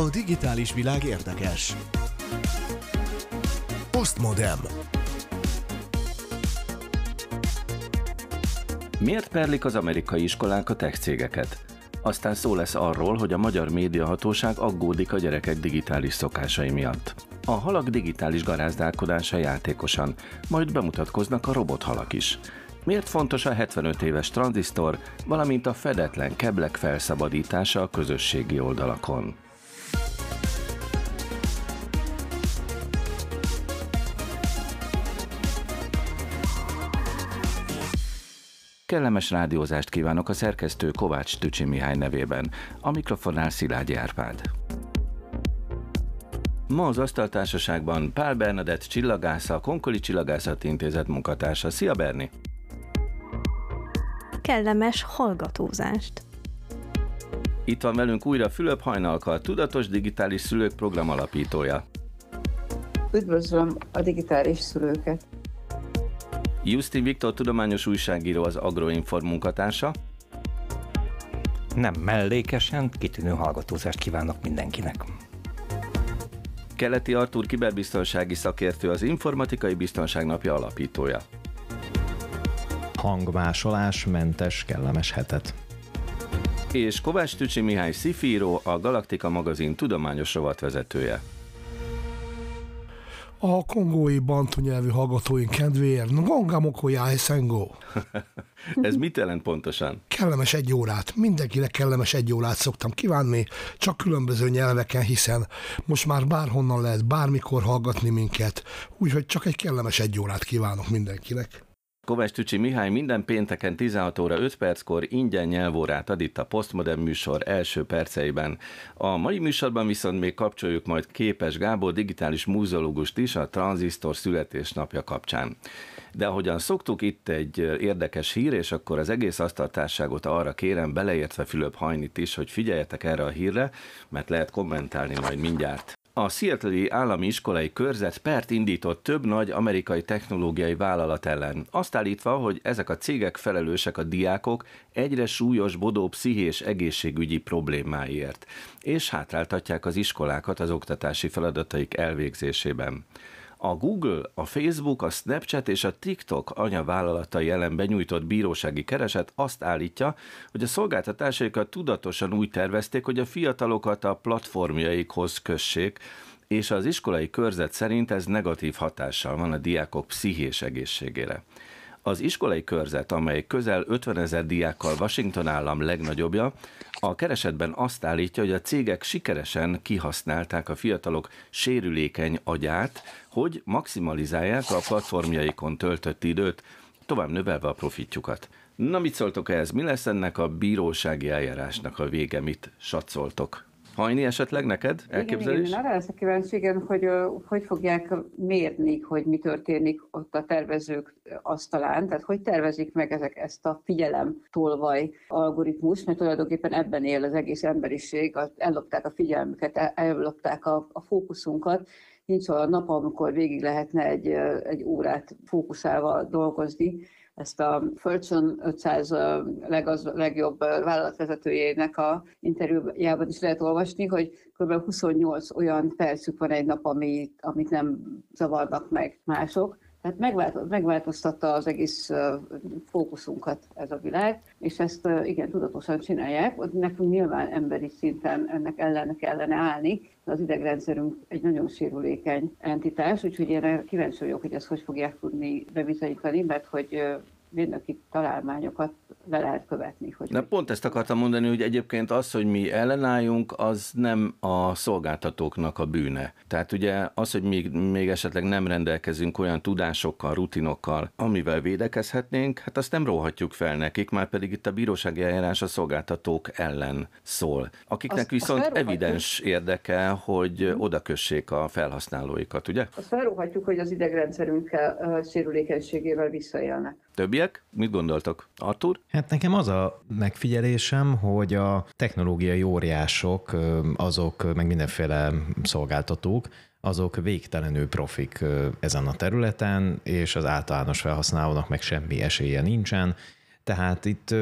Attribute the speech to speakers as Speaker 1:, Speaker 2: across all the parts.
Speaker 1: A digitális világ érdekes. Postmodem.
Speaker 2: Miért perlik az amerikai iskolák a tech cégeket? Aztán szó lesz arról, hogy a magyar médiahatóság aggódik a gyerekek digitális szokásai miatt. A halak digitális garázdálkodása játékosan, majd bemutatkoznak a robothalak is. Miért fontos a 75 éves tranzisztor, valamint a fedetlen keblek felszabadítása a közösségi oldalakon? Kellemes rádiózást kívánok a szerkesztő Kovács Tücsi Mihály nevében, a mikrofonnál Szilágyi Árpád. Ma az Asztaltársaságban Pál Bernadett csillagásza, a Konkoli Csillagászati Intézet munkatársa. Szia Berni!
Speaker 3: Kellemes hallgatózást!
Speaker 2: Itt van velünk újra Fülöp Hajnalka, a Tudatos Digitális Szülők program alapítója.
Speaker 4: Üdvözlöm a digitális szülőket!
Speaker 2: Justin Viktor tudományos újságíró az Agroinform munkatársa.
Speaker 5: Nem mellékesen, kitűnő hallgatózást kívánok mindenkinek.
Speaker 2: Keleti Artur kiberbiztonsági szakértő az Informatikai Biztonság Napja alapítója.
Speaker 6: Hangmásolás mentes, kellemes hetet.
Speaker 2: És Kovács Tücsi Mihály Szifíró, a Galaktika magazin tudományos rovatvezetője
Speaker 7: a kongói bantu nyelvű hallgatóink kedvéért. Ngongamoko Szengo.
Speaker 2: Ez mit jelent pontosan?
Speaker 7: Kellemes egy órát. Mindenkinek kellemes egy órát szoktam kívánni, csak különböző nyelveken, hiszen most már bárhonnan lehet bármikor hallgatni minket, úgyhogy csak egy kellemes egy órát kívánok mindenkinek.
Speaker 2: Kovács Tücsi Mihály minden pénteken 16 óra 5 perckor ingyen nyelvórát ad itt a Postmodern műsor első perceiben. A mai műsorban viszont még kapcsoljuk majd Képes Gábor digitális múzeológust is a tranzisztor születésnapja kapcsán. De ahogyan szoktuk, itt egy érdekes hír, és akkor az egész asztaltárságot arra kérem, beleértve Fülöp Hajnit is, hogy figyeljetek erre a hírre, mert lehet kommentálni majd mindjárt. A Seattle-i állami iskolai körzet pert indított több nagy amerikai technológiai vállalat ellen. Azt állítva, hogy ezek a cégek felelősek a diákok egyre súlyosbodó pszichés egészségügyi problémáiért, és hátráltatják az iskolákat az oktatási feladataik elvégzésében. A Google, a Facebook, a Snapchat és a TikTok anyavállalatai ellen benyújtott bírósági kereset azt állítja, hogy a szolgáltatásaikat tudatosan úgy tervezték, hogy a fiatalokat a platformjaikhoz kössék, és az iskolai körzet szerint ez negatív hatással van a diákok pszichés egészségére. Az iskolai körzet, amely közel 50 ezer diákkal Washington állam legnagyobbja, a keresetben azt állítja, hogy a cégek sikeresen kihasználták a fiatalok sérülékeny agyát, hogy maximalizálják a platformjaikon töltött időt, tovább növelve a profitjukat. Na mit szóltok ehhez? Mi lesz ennek a bírósági eljárásnak a vége? Mit satszoltok? Hajni esetleg neked elképzelés? Igen,
Speaker 4: igen, arra leszek kíváncsi, igen, hogy hogy fogják mérni, hogy mi történik ott a tervezők asztalán, tehát hogy tervezik meg ezek ezt a figyelem tolvaj algoritmus, mert tulajdonképpen ebben él az egész emberiség, ellopták a figyelmüket, ellopták a, a fókuszunkat, nincs olyan nap, amikor végig lehetne egy, egy órát fókuszálva dolgozni, ezt a Fortune 500 legaz, legjobb vállalatvezetőjének a interjújában is lehet olvasni, hogy kb. 28 olyan percük van egy nap, amit, amit nem zavarnak meg mások. Tehát megváltoztatta az egész fókuszunkat ez a világ, és ezt igen, tudatosan csinálják. Nekünk nyilván emberi szinten ennek ellene kellene állni, az idegrendszerünk egy nagyon sérülékeny entitás, úgyhogy én kíváncsi vagyok, hogy ezt hogy fogják tudni bebizonyítani, mert hogy mérnöki találmányokat le lehet követni. Hogy
Speaker 2: Na pont ezt akartam mondani, hogy egyébként az, hogy mi ellenálljunk, az nem a szolgáltatóknak a bűne. Tehát ugye az, hogy még, még esetleg nem rendelkezünk olyan tudásokkal, rutinokkal, amivel védekezhetnénk, hát azt nem róhatjuk fel nekik, már pedig itt a bírósági eljárás a szolgáltatók ellen szól. Akiknek azt, viszont azt evidens érdeke, hogy oda kössék a felhasználóikat, ugye?
Speaker 4: Azt felróhatjuk, hogy az idegrendszerünkkel sérülékenységével visszaélnek.
Speaker 2: Többiek? Mit gondoltok? Artur?
Speaker 6: Hát nekem az a megfigyelésem, hogy a technológiai óriások, azok meg mindenféle szolgáltatók, azok végtelenül profik ezen a területen, és az általános felhasználónak meg semmi esélye nincsen. Tehát itt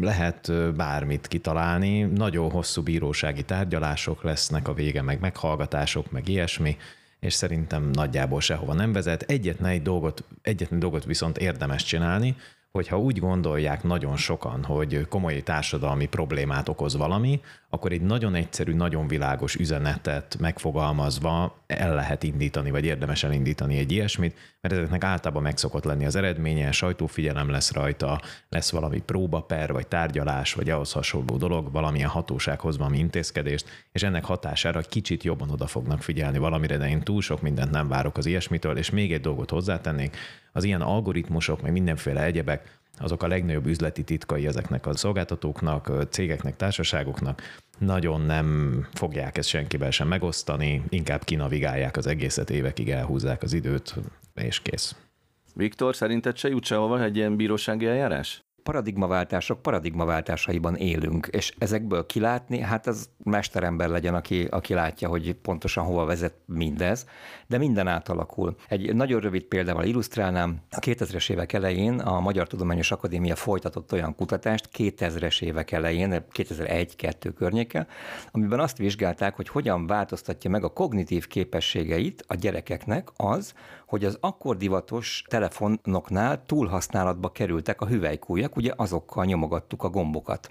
Speaker 6: lehet bármit kitalálni, nagyon hosszú bírósági tárgyalások lesznek a vége, meg meghallgatások, meg ilyesmi, és szerintem nagyjából sehova nem vezet. Egyetlen egy dolgot, egyetlen dolgot viszont érdemes csinálni, hogyha úgy gondolják nagyon sokan, hogy komoly társadalmi problémát okoz valami, akkor egy nagyon egyszerű, nagyon világos üzenetet megfogalmazva el lehet indítani, vagy érdemes elindítani egy ilyesmit, mert ezeknek általában meg szokott lenni az eredménye, sajtófigyelem lesz rajta, lesz valami próbaper, vagy tárgyalás, vagy ahhoz hasonló dolog, valamilyen hatóság hoz valami intézkedést, és ennek hatására kicsit jobban oda fognak figyelni valamire, de én túl sok mindent nem várok az ilyesmitől, és még egy dolgot hozzátennék, az ilyen algoritmusok, meg mindenféle egyebek, azok a legnagyobb üzleti titkai ezeknek a szolgáltatóknak, cégeknek, társaságoknak, nagyon nem fogják ezt senkivel sem megosztani, inkább kinavigálják az egészet, évekig elhúzzák az időt, és kész.
Speaker 2: Viktor, szerinted se jut sehova egy ilyen bírósági eljárás?
Speaker 5: Paradigmaváltások paradigmaváltásaiban élünk, és ezekből kilátni, hát az mesterember legyen, aki, aki látja, hogy pontosan hova vezet mindez, de minden átalakul. Egy nagyon rövid példával illusztrálnám, a 2000-es évek elején a Magyar Tudományos Akadémia folytatott olyan kutatást 2000-es évek elején, 2001-2 környéke, amiben azt vizsgálták, hogy hogyan változtatja meg a kognitív képességeit a gyerekeknek az, hogy az akkor divatos telefonoknál túlhasználatba kerültek a hüvelykújak, ugye azokkal nyomogattuk a gombokat.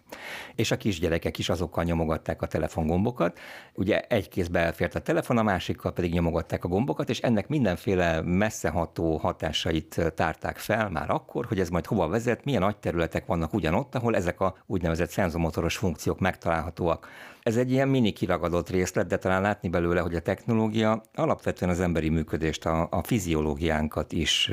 Speaker 5: És a kisgyerekek is azokkal nyomogatták a telefongombokat. Ugye egy kézbe elfért a telefon, a másikkal pedig nyomogatták a gombokat, és ennek mindenféle messzeható hatásait tárták fel már akkor, hogy ez majd hova vezet, milyen nagy területek vannak ugyanott, ahol ezek a úgynevezett szenzomotoros funkciók megtalálhatóak. Ez egy ilyen mini kiragadott részlet, de talán látni belőle, hogy a technológia alapvetően az emberi működést, a, a fiziológiánkat is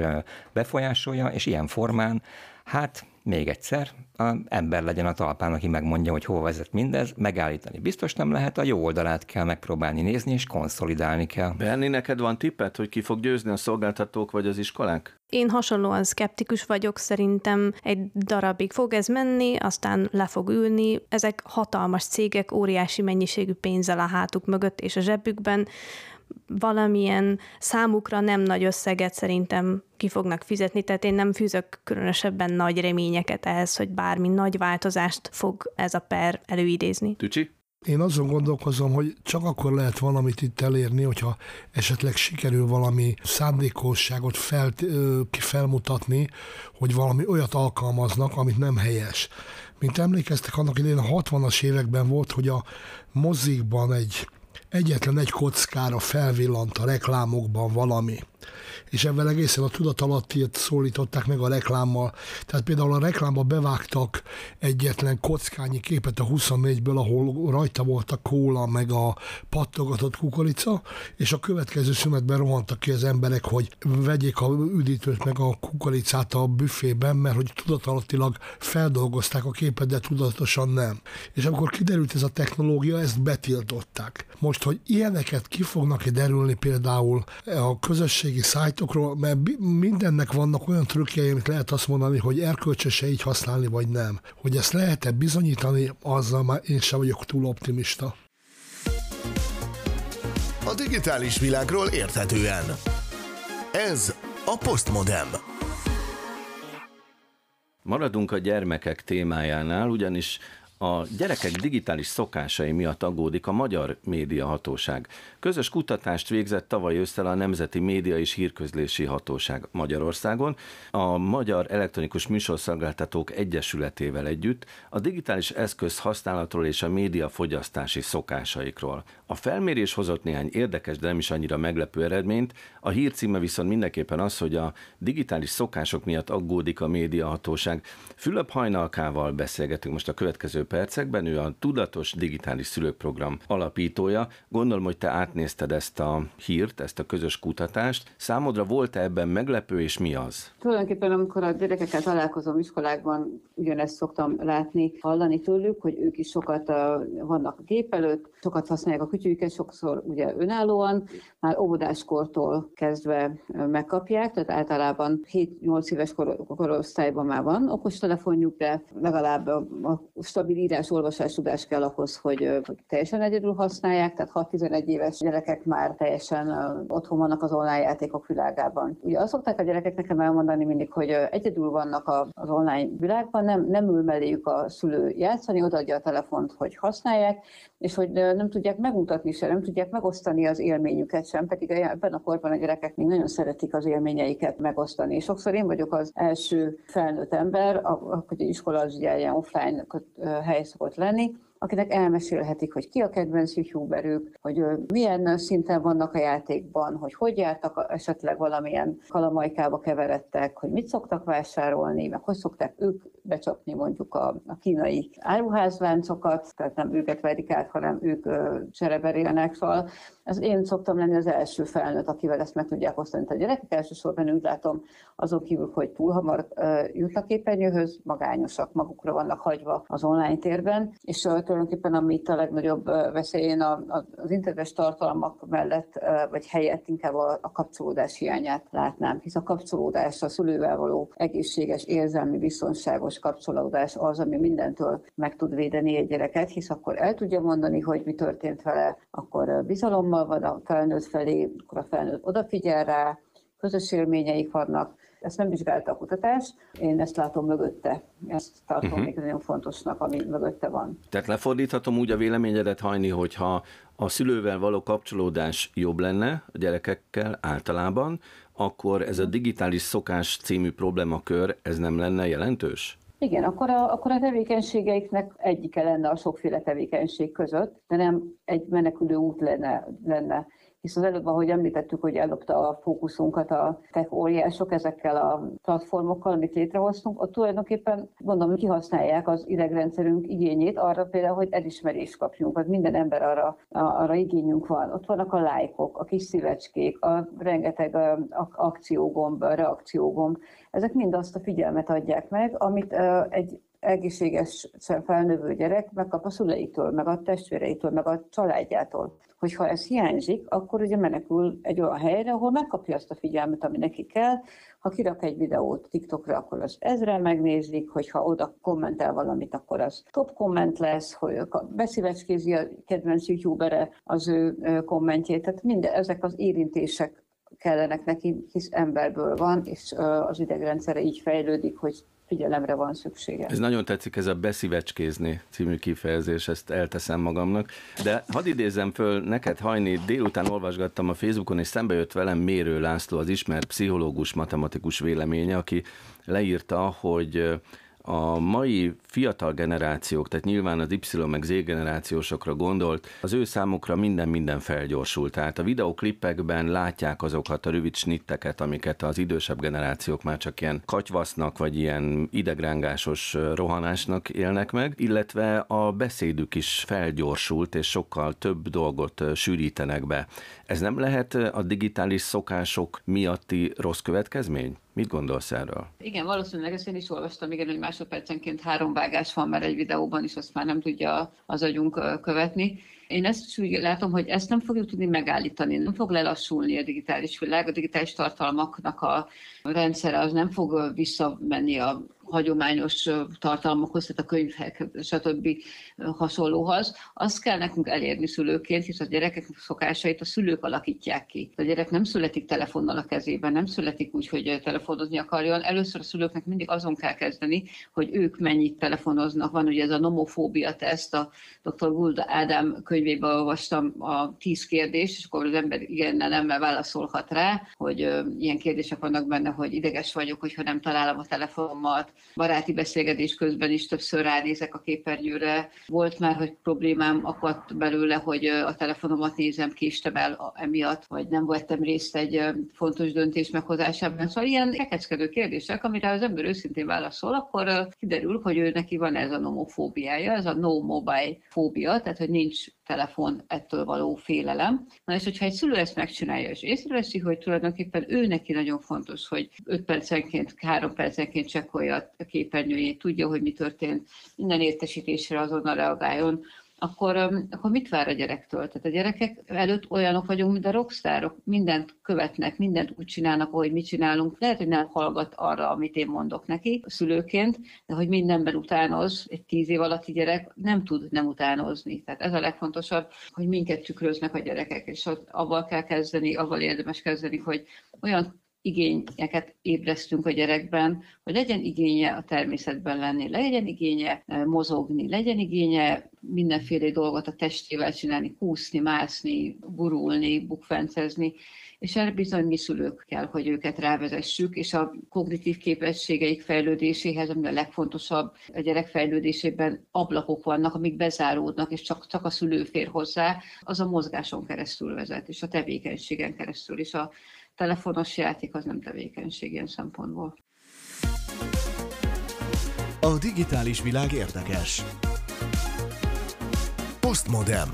Speaker 5: befolyásolja, és ilyen formán, hát még egyszer, a ember legyen a talpán, aki megmondja, hogy hova vezet mindez, megállítani biztos nem lehet, a jó oldalát kell megpróbálni nézni, és konszolidálni kell.
Speaker 2: Berni, neked van tippet, hogy ki fog győzni a szolgáltatók vagy az iskolák?
Speaker 3: Én hasonlóan szkeptikus vagyok, szerintem egy darabig fog ez menni, aztán le fog ülni. Ezek hatalmas cégek, óriási mennyiségű pénzzel a hátuk mögött és a zsebükben valamilyen számukra nem nagy összeget szerintem ki fognak fizetni, tehát én nem fűzök különösebben nagy reményeket ehhez, hogy bármi nagy változást fog ez a per előidézni.
Speaker 2: Tücsi?
Speaker 7: Én azon gondolkozom, hogy csak akkor lehet valamit itt elérni, hogyha esetleg sikerül valami szándékosságot fel, felmutatni, hogy valami olyat alkalmaznak, amit nem helyes. Mint emlékeztek, annak idején a 60-as években volt, hogy a mozikban egy egyetlen egy kockára felvillant a reklámokban valami és ebben egészen a tudatalattiet szólították meg a reklámmal. Tehát például a reklámba bevágtak egyetlen kockányi képet a 24-ből, ahol rajta volt a kóla, meg a pattogatott kukorica, és a következő szünetben rohantak ki az emberek, hogy vegyék a üdítőt meg a kukoricát a büfében, mert hogy tudatalattilag feldolgozták a képet, de tudatosan nem. És amikor kiderült ez a technológia, ezt betiltották. Most, hogy ilyeneket ki fognak derülni például a közösségi szájt, játékokról, mert mindennek vannak olyan trükkjei, amit lehet azt mondani, hogy erkölcsöse így használni, vagy nem. Hogy ezt lehet-e bizonyítani, azzal már én sem vagyok túl optimista.
Speaker 1: A digitális világról érthetően. Ez a Postmodem.
Speaker 2: Maradunk a gyermekek témájánál, ugyanis a gyerekek digitális szokásai miatt aggódik a Magyar Média Hatóság. Közös kutatást végzett tavaly ősszel a Nemzeti Média és Hírközlési Hatóság Magyarországon, a Magyar Elektronikus Műsorszolgáltatók Egyesületével együtt a digitális eszköz használatról és a média fogyasztási szokásaikról. A felmérés hozott néhány érdekes, de nem is annyira meglepő eredményt, a hír címe viszont mindenképpen az, hogy a digitális szokások miatt aggódik a médiahatóság. Fülöp Hajnalkával beszélgetünk most a következő percekben, ő a Tudatos Digitális Szülők Program alapítója. Gondolom, hogy te átnézted ezt a hírt, ezt a közös kutatást. Számodra volt-e ebben meglepő, és mi az?
Speaker 4: Tulajdonképpen, amikor a gyerekekkel találkozom iskolákban, ugyanezt szoktam látni, hallani tőlük, hogy ők is sokat vannak a gép előtt, sokat használják a kütyüket, sokszor ugye önállóan, már óvodáskortól kezdve megkapják, tehát általában 7-8 éves kor- korosztályban már van okostelefonjuk, de legalább a, a stabil írás-olvasás tudás kell ahhoz, hogy, hogy teljesen egyedül használják, tehát 6-11 éves gyerekek már teljesen otthon vannak az online játékok világában. Ugye azt szokták a gyerekek nekem elmondani mindig, hogy egyedül vannak az online világban, nem, nem ül melléjük a szülő játszani, odaadja a telefont, hogy használják, és hogy nem tudják megmutatni se, nem tudják megosztani az élményüket sem, pedig ebben a korban a gyerekek még nagyon szeretik az élményeiket megosztani. És sokszor én vagyok az első felnőtt ember, hogy iskola az ilyen offline hely szokott lenni, akinek elmesélhetik, hogy ki a kedvenc youtuberük, hogy milyen szinten vannak a játékban, hogy hogy jártak, esetleg valamilyen kalamajkába keveredtek, hogy mit szoktak vásárolni, meg hogy szokták ők becsapni mondjuk a, a kínai áruházláncokat, tehát nem őket verik át, hanem ők csereberélnek, szóval ez én szoktam lenni az első felnőtt, akivel ezt meg tudják osztani. A gyerekek. Elsősorban úgy látom azok kívül, hogy túl hamar jutnak képernyőhöz, magányosak, magukra vannak hagyva az online térben, és tulajdonképpen ami itt a legnagyobb veszélyén az internetes tartalmak mellett, vagy helyett inkább a kapcsolódás hiányát látnám, hisz a kapcsolódás, a szülővel való egészséges, érzelmi, biztonságos kapcsolódás az, ami mindentől meg tud védeni egy gyereket, hisz akkor el tudja mondani, hogy mi történt vele, akkor bizalommal van a felnőtt felé, akkor a felnőtt odafigyel rá, közös élményeik vannak, ezt nem vizsgálta a kutatás, én ezt látom mögötte. Ezt tartom uh-huh. még nagyon fontosnak, ami mögötte van.
Speaker 2: Tehát lefordíthatom úgy a véleményedet, Hajni, hogyha a szülővel való kapcsolódás jobb lenne a gyerekekkel általában, akkor ez a digitális szokás című problémakör, ez nem lenne jelentős?
Speaker 4: Igen, akkor a, akkor a tevékenységeiknek egyike lenne a sokféle tevékenység között, de nem egy menekülő út lenne, lenne hisz az előbb, ahogy említettük, hogy ellopta a fókuszunkat a tech óriások ezekkel a platformokkal, amit létrehoztunk, ott tulajdonképpen gondolom, kihasználják az idegrendszerünk igényét arra például, hogy elismerést kapjunk, vagy minden ember arra, arra igényünk van. Ott vannak a lájkok, a kis szívecskék, a rengeteg akciógomb, reakciógomb. Ezek mind azt a figyelmet adják meg, amit egy egészségesen felnövő gyerek megkap a szüleitől, meg a testvéreitől, meg a családjától. Hogyha ez hiányzik, akkor ugye menekül egy olyan helyre, ahol megkapja azt a figyelmet, ami neki kell. Ha kirak egy videót TikTokra, akkor az ezre megnézik, hogyha oda kommentel valamit, akkor az top komment lesz, hogy beszívecskézi a kedvenc youtubere az ő kommentjét. Tehát minden ezek az érintések kellenek neki, hisz emberből van, és az idegrendszere így fejlődik, hogy figyelemre van szüksége.
Speaker 2: Ez nagyon tetszik, ez a beszívecskézni című kifejezés, ezt elteszem magamnak. De hadd idézem föl neked, Hajni, délután olvasgattam a Facebookon, és szembe jött velem Mérő László, az ismert pszichológus, matematikus véleménye, aki leírta, hogy a mai fiatal generációk, tehát nyilván az Y meg Z generációsokra gondolt, az ő számukra minden-minden felgyorsult. Tehát a videoklippekben látják azokat a rövid snitteket, amiket az idősebb generációk már csak ilyen katyvasznak, vagy ilyen idegrángásos rohanásnak élnek meg, illetve a beszédük is felgyorsult, és sokkal több dolgot sűrítenek be. Ez nem lehet a digitális szokások miatti rossz következmény? Mit gondolsz erről?
Speaker 4: Igen, valószínűleg ezt én is olvastam, igen, hogy másodpercenként három vágás van már egy videóban, és azt már nem tudja az agyunk követni. Én ezt is úgy látom, hogy ezt nem fogjuk tudni megállítani, nem fog lelassulni a digitális világ, a digitális tartalmaknak a rendszere az nem fog visszamenni a hagyományos tartalmakhoz, tehát a könyvek, stb. hasonlóhoz. Azt kell nekünk elérni szülőként, hisz a gyerekek szokásait a szülők alakítják ki. A gyerek nem születik telefonnal a kezében, nem születik úgy, hogy telefonozni akarjon. Először a szülőknek mindig azon kell kezdeni, hogy ők mennyit telefonoznak. Van ugye ez a nomofóbia teszt, a dr. Gulda Ádám könyvében olvastam a tíz kérdést, és akkor az ember igen, nem válaszolhat rá, hogy ilyen kérdések vannak benne, hogy ideges vagyok, hogyha nem találom a telefonomat, baráti beszélgetés közben is többször ránézek a képernyőre. Volt már, hogy problémám akadt belőle, hogy a telefonomat nézem, késtem el emiatt, vagy nem vettem részt egy fontos döntés meghozásában. Szóval ilyen kekeckedő kérdések, amire az ember őszintén válaszol, akkor kiderül, hogy ő neki van ez a nomofóbiája, ez a no mobile fóbia, tehát hogy nincs telefon ettől való félelem. Na és hogyha egy szülő ezt megcsinálja, és észreveszi, hogy tulajdonképpen ő neki nagyon fontos, hogy 5 percenként, 3 percenként csekkolja képernyőjét, tudja, hogy mi történt, minden értesítésre azonnal reagáljon, akkor, akkor mit vár a gyerektől? Tehát a gyerekek előtt olyanok vagyunk, mint a rockstárok, mindent követnek, mindent úgy csinálnak, ahogy mi csinálunk. Lehet, hogy nem hallgat arra, amit én mondok neki szülőként, de hogy mindenben utánoz, egy tíz év alatti gyerek nem tud nem utánozni. Tehát ez a legfontosabb, hogy minket tükröznek a gyerekek, és avval kell kezdeni, avval érdemes kezdeni, hogy olyan igényeket ébresztünk a gyerekben, hogy legyen igénye a természetben lenni, legyen igénye e, mozogni, legyen igénye mindenféle dolgot a testével csinálni, kúszni, mászni, gurulni, bukfencezni, és erre bizony mi szülők kell, hogy őket rávezessük, és a kognitív képességeik fejlődéséhez, ami a legfontosabb a gyerek fejlődésében ablakok vannak, amik bezáródnak, és csak, csak a szülő fér hozzá, az a mozgáson keresztül vezet, és a tevékenységen keresztül, és a telefonos játék az nem tevékenység ilyen szempontból.
Speaker 1: A digitális világ érdekes. Postmodem.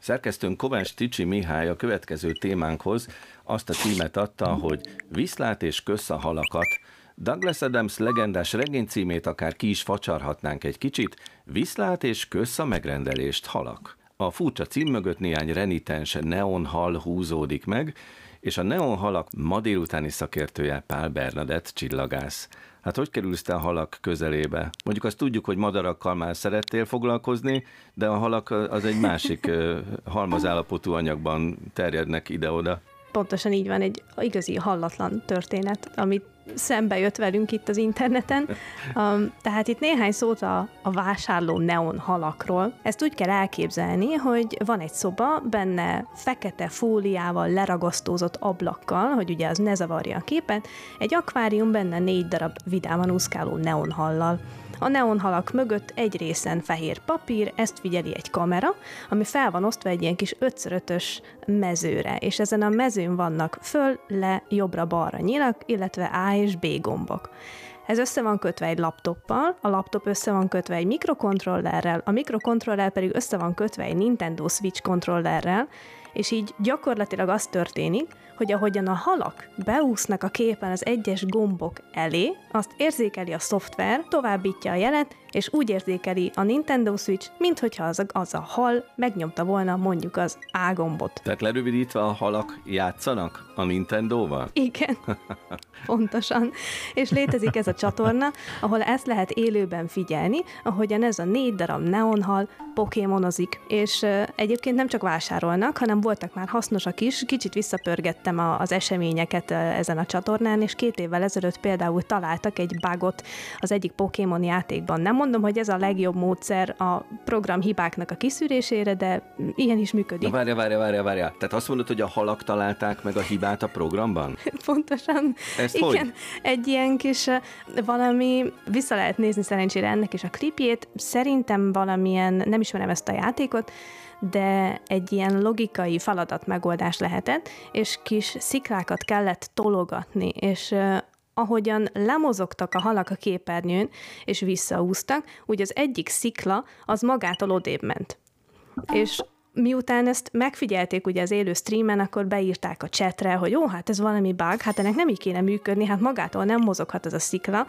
Speaker 2: Szerkesztőnk Kovács Ticsi Mihály a következő témánkhoz azt a címet adta, hogy Viszlát és kösz a halakat. Douglas Adams legendás regény címét akár ki is facsarhatnánk egy kicsit, Viszlát és kösz a megrendelést halak. A furcsa cím mögött néhány renitens neonhal húzódik meg, és a neonhalak ma délutáni szakértője Pál Bernadett csillagász. Hát hogy kerülsz te a halak közelébe? Mondjuk azt tudjuk, hogy madarakkal már szerettél foglalkozni, de a halak az egy másik halmazállapotú anyagban terjednek ide-oda.
Speaker 3: Pontosan így van, egy igazi hallatlan történet, amit szembe jött velünk itt az interneten. Um, tehát itt néhány szót a, a vásárló neon halakról. Ezt úgy kell elképzelni, hogy van egy szoba, benne fekete fóliával leragasztózott ablakkal, hogy ugye az ne zavarja a képet, egy akvárium benne négy darab vidáman úszkáló neonhallal. A neonhalak mögött egy részen fehér papír, ezt figyeli egy kamera, ami fel van osztva egy ilyen kis 5x5-ös mezőre, és ezen a mezőn vannak föl, le, jobbra-balra nyilak, illetve A és B gombok. Ez össze van kötve egy laptoppal, a laptop össze van kötve egy mikrokontrollerrel, a mikrokontroller pedig össze van kötve egy Nintendo Switch kontrollerrel, és így gyakorlatilag az történik, hogy ahogyan a halak beúsznak a képen az egyes gombok elé, azt érzékeli a szoftver, továbbítja a jelet, és úgy érzékeli a Nintendo Switch, minthogyha az a, az a hal megnyomta volna mondjuk az A gombot.
Speaker 2: Tehát lerövidítve a halak játszanak a Nintendo-val?
Speaker 3: Igen, pontosan. És létezik ez a csatorna, ahol ezt lehet élőben figyelni, ahogyan ez a négy darab neonhal pokémonozik. És uh, egyébként nem csak vásárolnak, hanem voltak már hasznosak is. Kicsit visszapörgettem a, az eseményeket ezen a csatornán, és két évvel ezelőtt például találtak egy bugot az egyik Pokémon játékban. Nem mondom, hogy ez a legjobb módszer a program hibáknak a kiszűrésére, de ilyen is működik.
Speaker 2: Na várja, várja, várja, várja. Tehát azt mondod, hogy a halak találták meg a hibát a programban?
Speaker 3: Pontosan.
Speaker 2: Ezt
Speaker 3: Igen,
Speaker 2: hogy?
Speaker 3: egy ilyen kis valami, vissza lehet nézni szerencsére ennek is a klipjét, szerintem valamilyen, nem ismerem ezt a játékot, de egy ilyen logikai feladat megoldás lehetett, és kis sziklákat kellett tologatni, és ahogyan lemozogtak a halak a képernyőn, és visszaúztak, úgy az egyik szikla az magától odébb ment. És miután ezt megfigyelték ugye az élő streamen, akkor beírták a chatre, hogy jó, hát ez valami bug, hát ennek nem így kéne működni, hát magától nem mozoghat ez a szikla,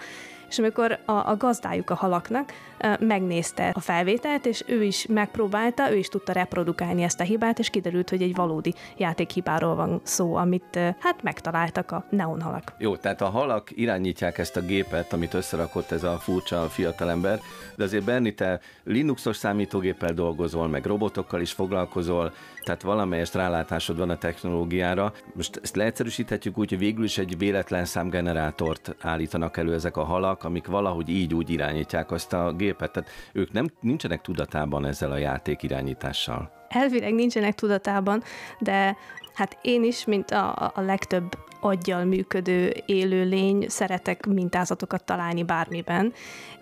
Speaker 3: és amikor a, a gazdájuk a halaknak megnézte a felvételt, és ő is megpróbálta, ő is tudta reprodukálni ezt a hibát, és kiderült, hogy egy valódi játékhibáról van szó, amit hát megtaláltak a neonhalak.
Speaker 2: Jó, tehát a halak irányítják ezt a gépet, amit összerakott ez a furcsa fiatalember, de azért Berni, te Linuxos számítógéppel dolgozol, meg robotokkal is foglalkozol, tehát valamelyest rálátásod van a technológiára. Most ezt leegyszerűsíthetjük úgy, hogy végül is egy véletlen számgenerátort állítanak elő ezek a halak, amik valahogy így úgy irányítják azt a gépet. Tehát ők nem nincsenek tudatában ezzel a játék irányítással.
Speaker 3: Elvileg nincsenek tudatában, de hát én is, mint a, a legtöbb aggyal működő élőlény, szeretek mintázatokat találni bármiben,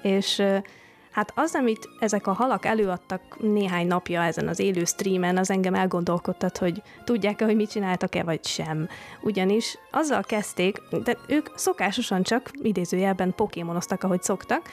Speaker 3: és Hát az, amit ezek a halak előadtak néhány napja ezen az élő streamen, az engem elgondolkodtat, hogy tudják-e, hogy mit csináltak-e, vagy sem. Ugyanis azzal kezdték, de ők szokásosan csak idézőjelben pokémonoztak, ahogy szoktak,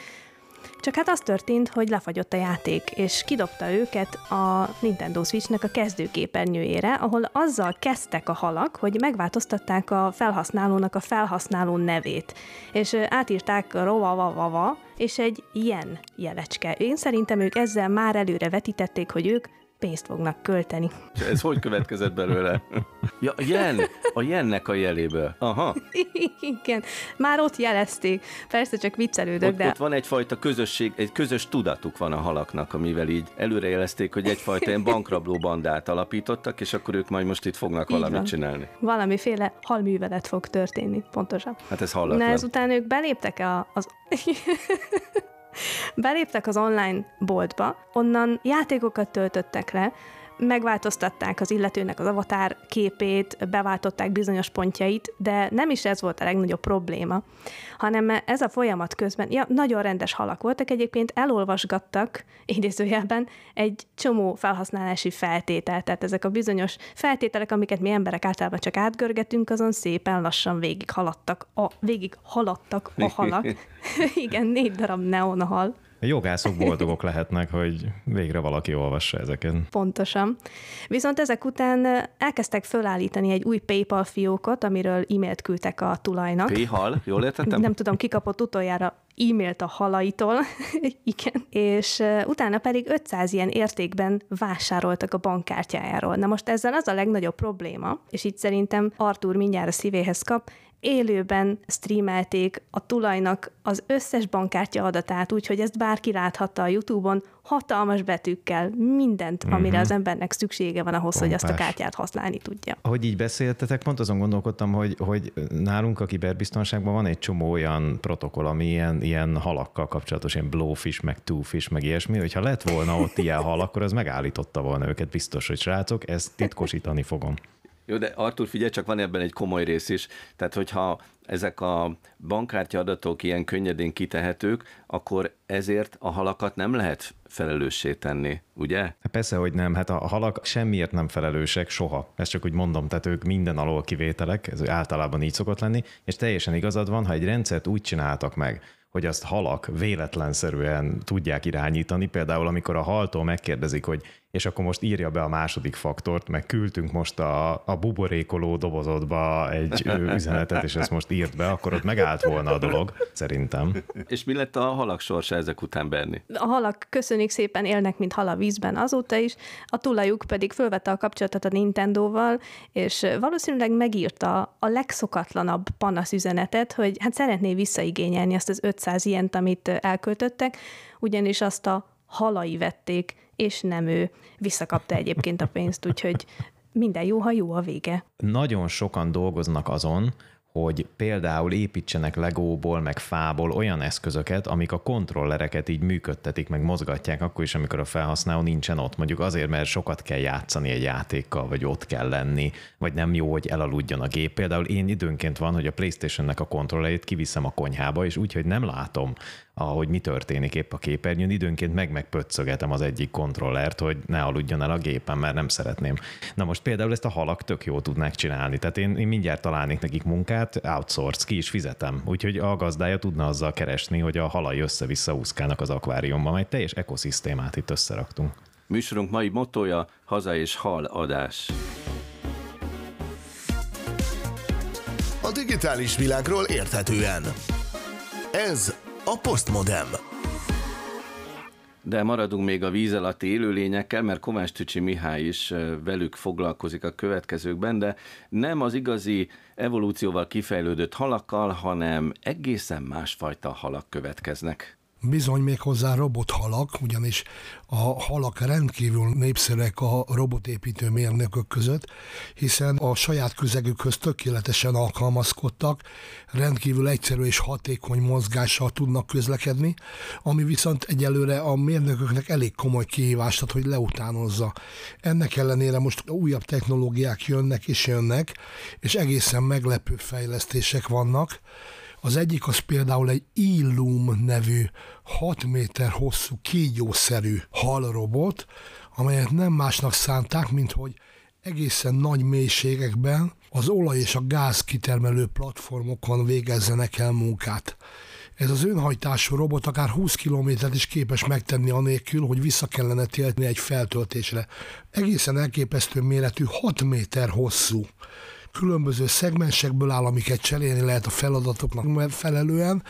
Speaker 3: Csak hát az történt, hogy lefagyott a játék, és kidobta őket a Nintendo Switchnek a kezdőképernyőjére, ahol azzal kezdtek a halak, hogy megváltoztatták a felhasználónak a felhasználó nevét, és átírták rova és egy ilyen jelecske. Én szerintem ők ezzel már előre vetítették, hogy ők pénzt fognak költeni.
Speaker 2: Ez hogy következett belőle? Ja, jen, a jennek a jeléből. Aha.
Speaker 3: Igen, már ott jelezték. Persze csak viccelődök,
Speaker 2: ott,
Speaker 3: de...
Speaker 2: Ott van egyfajta közösség, egy közös tudatuk van a halaknak, amivel így előrejelezték, hogy egyfajta ilyen bankrabló bandát alapítottak, és akkor ők majd most itt fognak így valamit van. csinálni.
Speaker 3: Valamiféle halművelet fog történni, pontosan.
Speaker 2: Hát ez hallatlan.
Speaker 3: Na ezután ők beléptek a, az... Beléptek az online boltba, onnan játékokat töltöttek le, megváltoztatták az illetőnek az avatár képét, beváltották bizonyos pontjait, de nem is ez volt a legnagyobb probléma, hanem ez a folyamat közben, ja, nagyon rendes halak voltak, egyébként elolvasgattak, idézőjelben, egy csomó felhasználási feltételt, tehát ezek a bizonyos feltételek, amiket mi emberek általában csak átgörgetünk, azon szépen lassan végig haladtak a, végig haladtak a halak. Igen, négy darab neonhal.
Speaker 6: A jogászok boldogok lehetnek, hogy végre valaki olvassa ezeket.
Speaker 3: Pontosan. Viszont ezek után elkezdtek fölállítani egy új PayPal fiókot, amiről e-mailt küldtek a tulajnak.
Speaker 2: PayHal, jól értettem?
Speaker 3: Nem tudom, kikapott utoljára e-mailt a halaitól, igen, és utána pedig 500 ilyen értékben vásároltak a bankkártyájáról. Na most ezzel az a legnagyobb probléma, és itt szerintem Artur mindjárt a szívéhez kap, élőben streamelték a tulajnak az összes bankkártya adatát, úgyhogy ezt bárki láthatta a YouTube-on, hatalmas betűkkel, mindent, uh-huh. amire az embernek szüksége van ahhoz, Pompás. hogy azt a kártyát használni tudja.
Speaker 6: Ahogy így beszéltetek, pont azon gondolkodtam, hogy, hogy nálunk a kiberbiztonságban van egy csomó olyan protokoll, ami ilyen, ilyen halakkal kapcsolatos, ilyen blowfish, meg twofish, meg ilyesmi, hogyha lett volna ott ilyen hal, akkor az megállította volna őket biztos, hogy srácok, ezt titkosítani fogom.
Speaker 2: Jó, de Artur, figyelj, csak van ebben egy komoly rész is. Tehát, hogyha ezek a bankkártya adatok ilyen könnyedén kitehetők, akkor ezért a halakat nem lehet felelőssé tenni, ugye? Hát
Speaker 6: persze, hogy nem. Hát a halak semmiért nem felelősek soha. Ezt csak úgy mondom, tehát ők minden alól kivételek, ez általában így szokott lenni, és teljesen igazad van, ha egy rendszert úgy csináltak meg, hogy azt halak véletlenszerűen tudják irányítani. Például, amikor a haltól megkérdezik, hogy és akkor most írja be a második faktort, meg küldtünk most a, a buborékoló dobozodba egy üzenetet, és ezt most írt be, akkor ott megállt volna a dolog, szerintem.
Speaker 2: És mi lett a halak sorsa ezek után, Berni?
Speaker 3: A halak köszönik szépen, élnek, mint hal a vízben azóta is, a tulajuk pedig fölvette a kapcsolatot a Nintendo-val, és valószínűleg megírta a legszokatlanabb panaszüzenetet, hogy hát szeretné visszaigényelni azt az 500 ilyent, amit elköltöttek, ugyanis azt a halai vették, és nem ő. Visszakapta egyébként a pénzt, úgyhogy minden jó, ha jó a vége.
Speaker 6: Nagyon sokan dolgoznak azon, hogy például építsenek legóból, meg fából olyan eszközöket, amik a kontrollereket így működtetik, meg mozgatják, akkor is, amikor a felhasználó nincsen ott. Mondjuk azért, mert sokat kell játszani egy játékkal, vagy ott kell lenni, vagy nem jó, hogy elaludjon a gép. Például én időnként van, hogy a PlayStation-nek a kontrollerét kiviszem a konyhába, és úgy, hogy nem látom ahogy mi történik épp a képernyőn, időnként meg megpöccögetem az egyik kontrollert, hogy ne aludjon el a gépen, mert nem szeretném. Na most például ezt a halak tök jó tudnák csinálni, tehát én, én mindjárt találnék nekik munkát, outsource, ki is fizetem, úgyhogy a gazdája tudna azzal keresni, hogy a halai össze-vissza úszkálnak az akváriumban, egy teljes ekoszisztémát itt összeraktunk.
Speaker 2: Műsorunk mai motója haza és hal adás.
Speaker 1: A digitális világról érthetően. Ez a Postmodem.
Speaker 2: De maradunk még a víz alatti élőlényekkel, mert Kovács Tücsi Mihály is velük foglalkozik a következőkben, de nem az igazi evolúcióval kifejlődött halakkal, hanem egészen másfajta halak következnek.
Speaker 7: Bizony még hozzá robothalak, ugyanis a halak rendkívül népszerűek a robotépítő mérnökök között, hiszen a saját közegükhöz tökéletesen alkalmazkodtak, rendkívül egyszerű és hatékony mozgással tudnak közlekedni, ami viszont egyelőre a mérnököknek elég komoly kihívást ad, hogy leutánozza. Ennek ellenére most újabb technológiák jönnek és jönnek, és egészen meglepő fejlesztések vannak, az egyik az például egy Illum nevű 6 méter hosszú kígyószerű halrobot, amelyet nem másnak szánták, mint hogy egészen nagy mélységekben az olaj és a gáz kitermelő platformokon végezzenek el munkát. Ez az önhajtású robot akár 20 kilométert is képes megtenni anélkül, hogy vissza kellene térni egy feltöltésre. Egészen elképesztő méretű, 6 méter hosszú különböző szegmensekből áll, amiket cserélni lehet a feladatoknak megfelelően,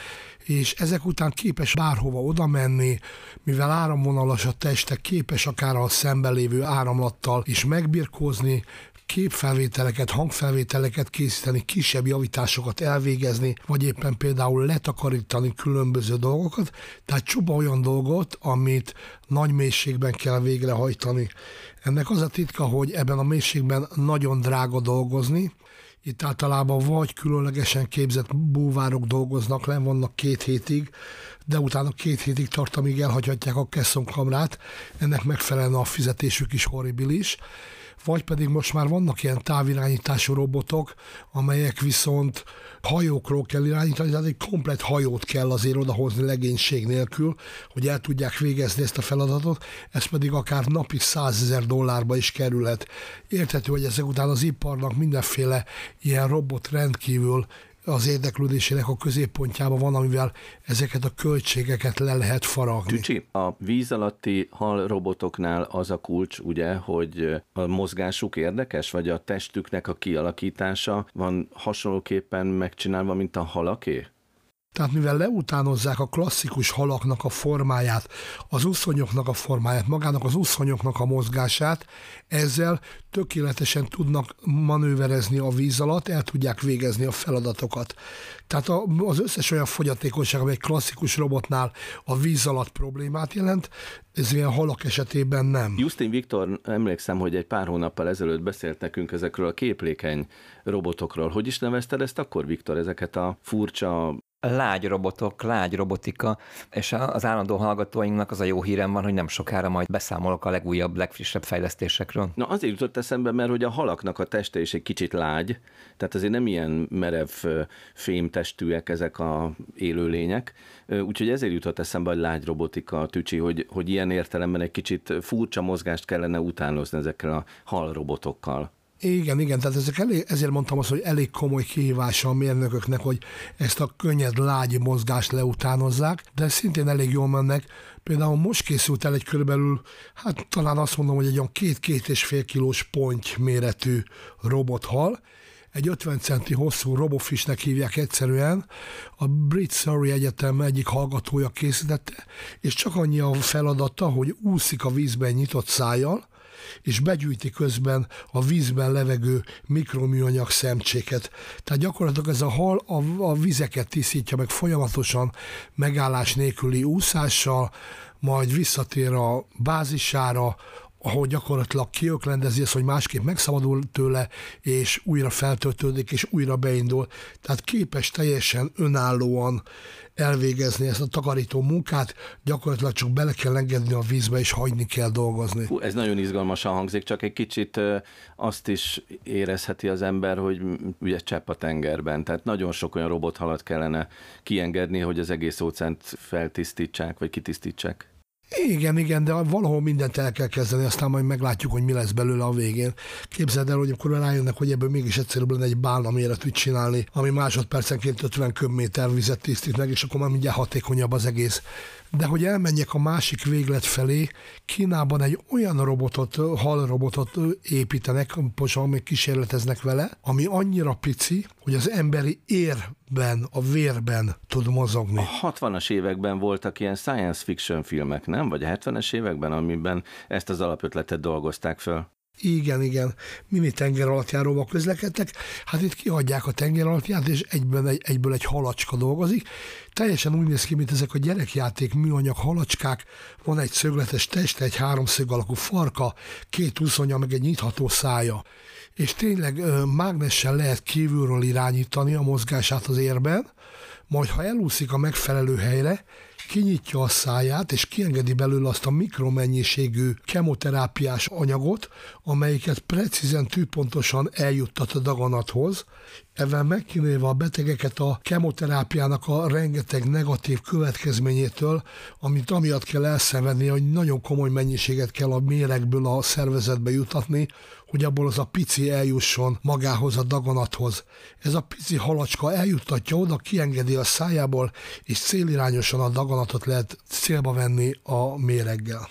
Speaker 7: és ezek után képes bárhova oda menni, mivel áramvonalas a teste, képes akár a szemben lévő áramlattal is megbirkózni, képfelvételeket, hangfelvételeket készíteni, kisebb javításokat elvégezni, vagy éppen például letakarítani különböző dolgokat, tehát csupa olyan dolgot, amit nagy mélységben kell végrehajtani. Ennek az a titka, hogy ebben a mélységben nagyon drága dolgozni, itt általában vagy különlegesen képzett búvárok dolgoznak le, vannak két hétig, de utána két hétig tart, amíg elhagyhatják a kesszonkamrát, ennek megfelelően a fizetésük is horribilis vagy pedig most már vannak ilyen távirányítású robotok, amelyek viszont hajókról kell irányítani, tehát egy komplet hajót kell azért odahozni legénység nélkül, hogy el tudják végezni ezt a feladatot, ez pedig akár napi százezer dollárba is kerülhet. Érthető, hogy ezek után az iparnak mindenféle ilyen robot rendkívül az érdeklődésének a középpontjában van, amivel ezeket a költségeket le lehet faragni.
Speaker 2: Tücsi, a víz alatti hal robotoknál az a kulcs, ugye, hogy a mozgásuk érdekes, vagy a testüknek a kialakítása van hasonlóképpen megcsinálva, mint a halaké?
Speaker 7: Tehát mivel leutánozzák a klasszikus halaknak a formáját, az uszonyoknak a formáját, magának az uszonyoknak a mozgását, ezzel tökéletesen tudnak manőverezni a víz alatt, el tudják végezni a feladatokat. Tehát az összes olyan fogyatékonyság, amely klasszikus robotnál a víz alatt problémát jelent, ez ilyen halak esetében nem.
Speaker 2: Justin Viktor, emlékszem, hogy egy pár hónappal ezelőtt beszélt nekünk ezekről a képlékeny robotokról. Hogy is nevezted ezt akkor, Viktor, ezeket a furcsa
Speaker 5: lágy robotok, lágy robotika, és az állandó hallgatóinknak az a jó hírem van, hogy nem sokára majd beszámolok a legújabb, legfrissebb fejlesztésekről.
Speaker 2: Na azért jutott eszembe, mert hogy a halaknak a teste is egy kicsit lágy, tehát azért nem ilyen merev fémtestűek ezek a élőlények, úgyhogy ezért jutott eszembe, hogy lágy robotika, tücsi, hogy, hogy ilyen értelemben egy kicsit furcsa mozgást kellene utánozni ezekkel a hal robotokkal.
Speaker 7: Igen, igen, tehát ezek elég, ezért mondtam azt, hogy elég komoly kihívása a mérnököknek, hogy ezt a könnyed, lágy mozgást leutánozzák, de szintén elég jól mennek. Például most készült el egy körülbelül, hát talán azt mondom, hogy egy olyan két-két és fél kilós ponty méretű robothal, egy 50 centi hosszú robofisnek hívják egyszerűen, a Brit Surrey Egyetem egyik hallgatója készítette, és csak annyi a feladata, hogy úszik a vízben nyitott szájjal, és begyűjti közben a vízben levegő mikroműanyag szemcséket. Tehát gyakorlatilag ez a hal a, a vizeket tisztítja meg folyamatosan megállás nélküli úszással, majd visszatér a bázisára, ahol gyakorlatilag kiöklendezi ezt, hogy másképp megszabadul tőle, és újra feltöltődik, és újra beindul. Tehát képes teljesen önállóan elvégezni ezt a takarító munkát, gyakorlatilag csak bele kell engedni a vízbe, és hagyni kell dolgozni.
Speaker 2: Hú, ez nagyon izgalmasan hangzik, csak egy kicsit azt is érezheti az ember, hogy ugye csepp a tengerben, tehát nagyon sok olyan robothalat kellene kiengedni, hogy az egész óceánt feltisztítsák, vagy kitisztítsák.
Speaker 7: Igen, igen, de valahol mindent el kell kezdeni, aztán majd meglátjuk, hogy mi lesz belőle a végén. Képzeld el, hogy akkor rájönnek, hogy ebből mégis egyszerűbb lenne egy bálna méretűt csinálni, ami másodpercenként 50 köbméter vizet tisztít meg, és akkor már mindjárt hatékonyabb az egész. De hogy elmenjek a másik véglet felé, Kínában egy olyan robotot, halrobotot építenek, posan még kísérleteznek vele, ami annyira pici, hogy az emberi érben, a vérben tud mozogni.
Speaker 2: A 60-as években voltak ilyen science fiction filmek, nem? Vagy a 70-es években, amiben ezt az alapötletet dolgozták föl.
Speaker 7: Igen, igen, mini tenger alattjáróval közlekedtek. Hát itt kihagyják a tenger alattját, és egyben egy, egyből egy halacska dolgozik. Teljesen úgy néz ki, mint ezek a gyerekjáték műanyag halacskák. Van egy szögletes teste, egy háromszög alakú farka, két úszonya, meg egy nyitható szája. És tényleg mágnessel lehet kívülről irányítani a mozgását az érben, majd ha elúszik a megfelelő helyre, kinyitja a száját, és kiengedi belőle azt a mikromennyiségű kemoterápiás anyagot, amelyiket precízen, tűpontosan eljuttat a daganathoz, ezzel megkínálva a betegeket a kemoterápiának a rengeteg negatív következményétől, amit amiatt kell elszenvedni, hogy nagyon komoly mennyiséget kell a méregből a szervezetbe jutatni, hogy abból az a pici eljusson magához a daganathoz. Ez a pici halacska eljuttatja oda, kiengedi a szájából, és célirányosan a daganatot lehet célba venni a méreggel.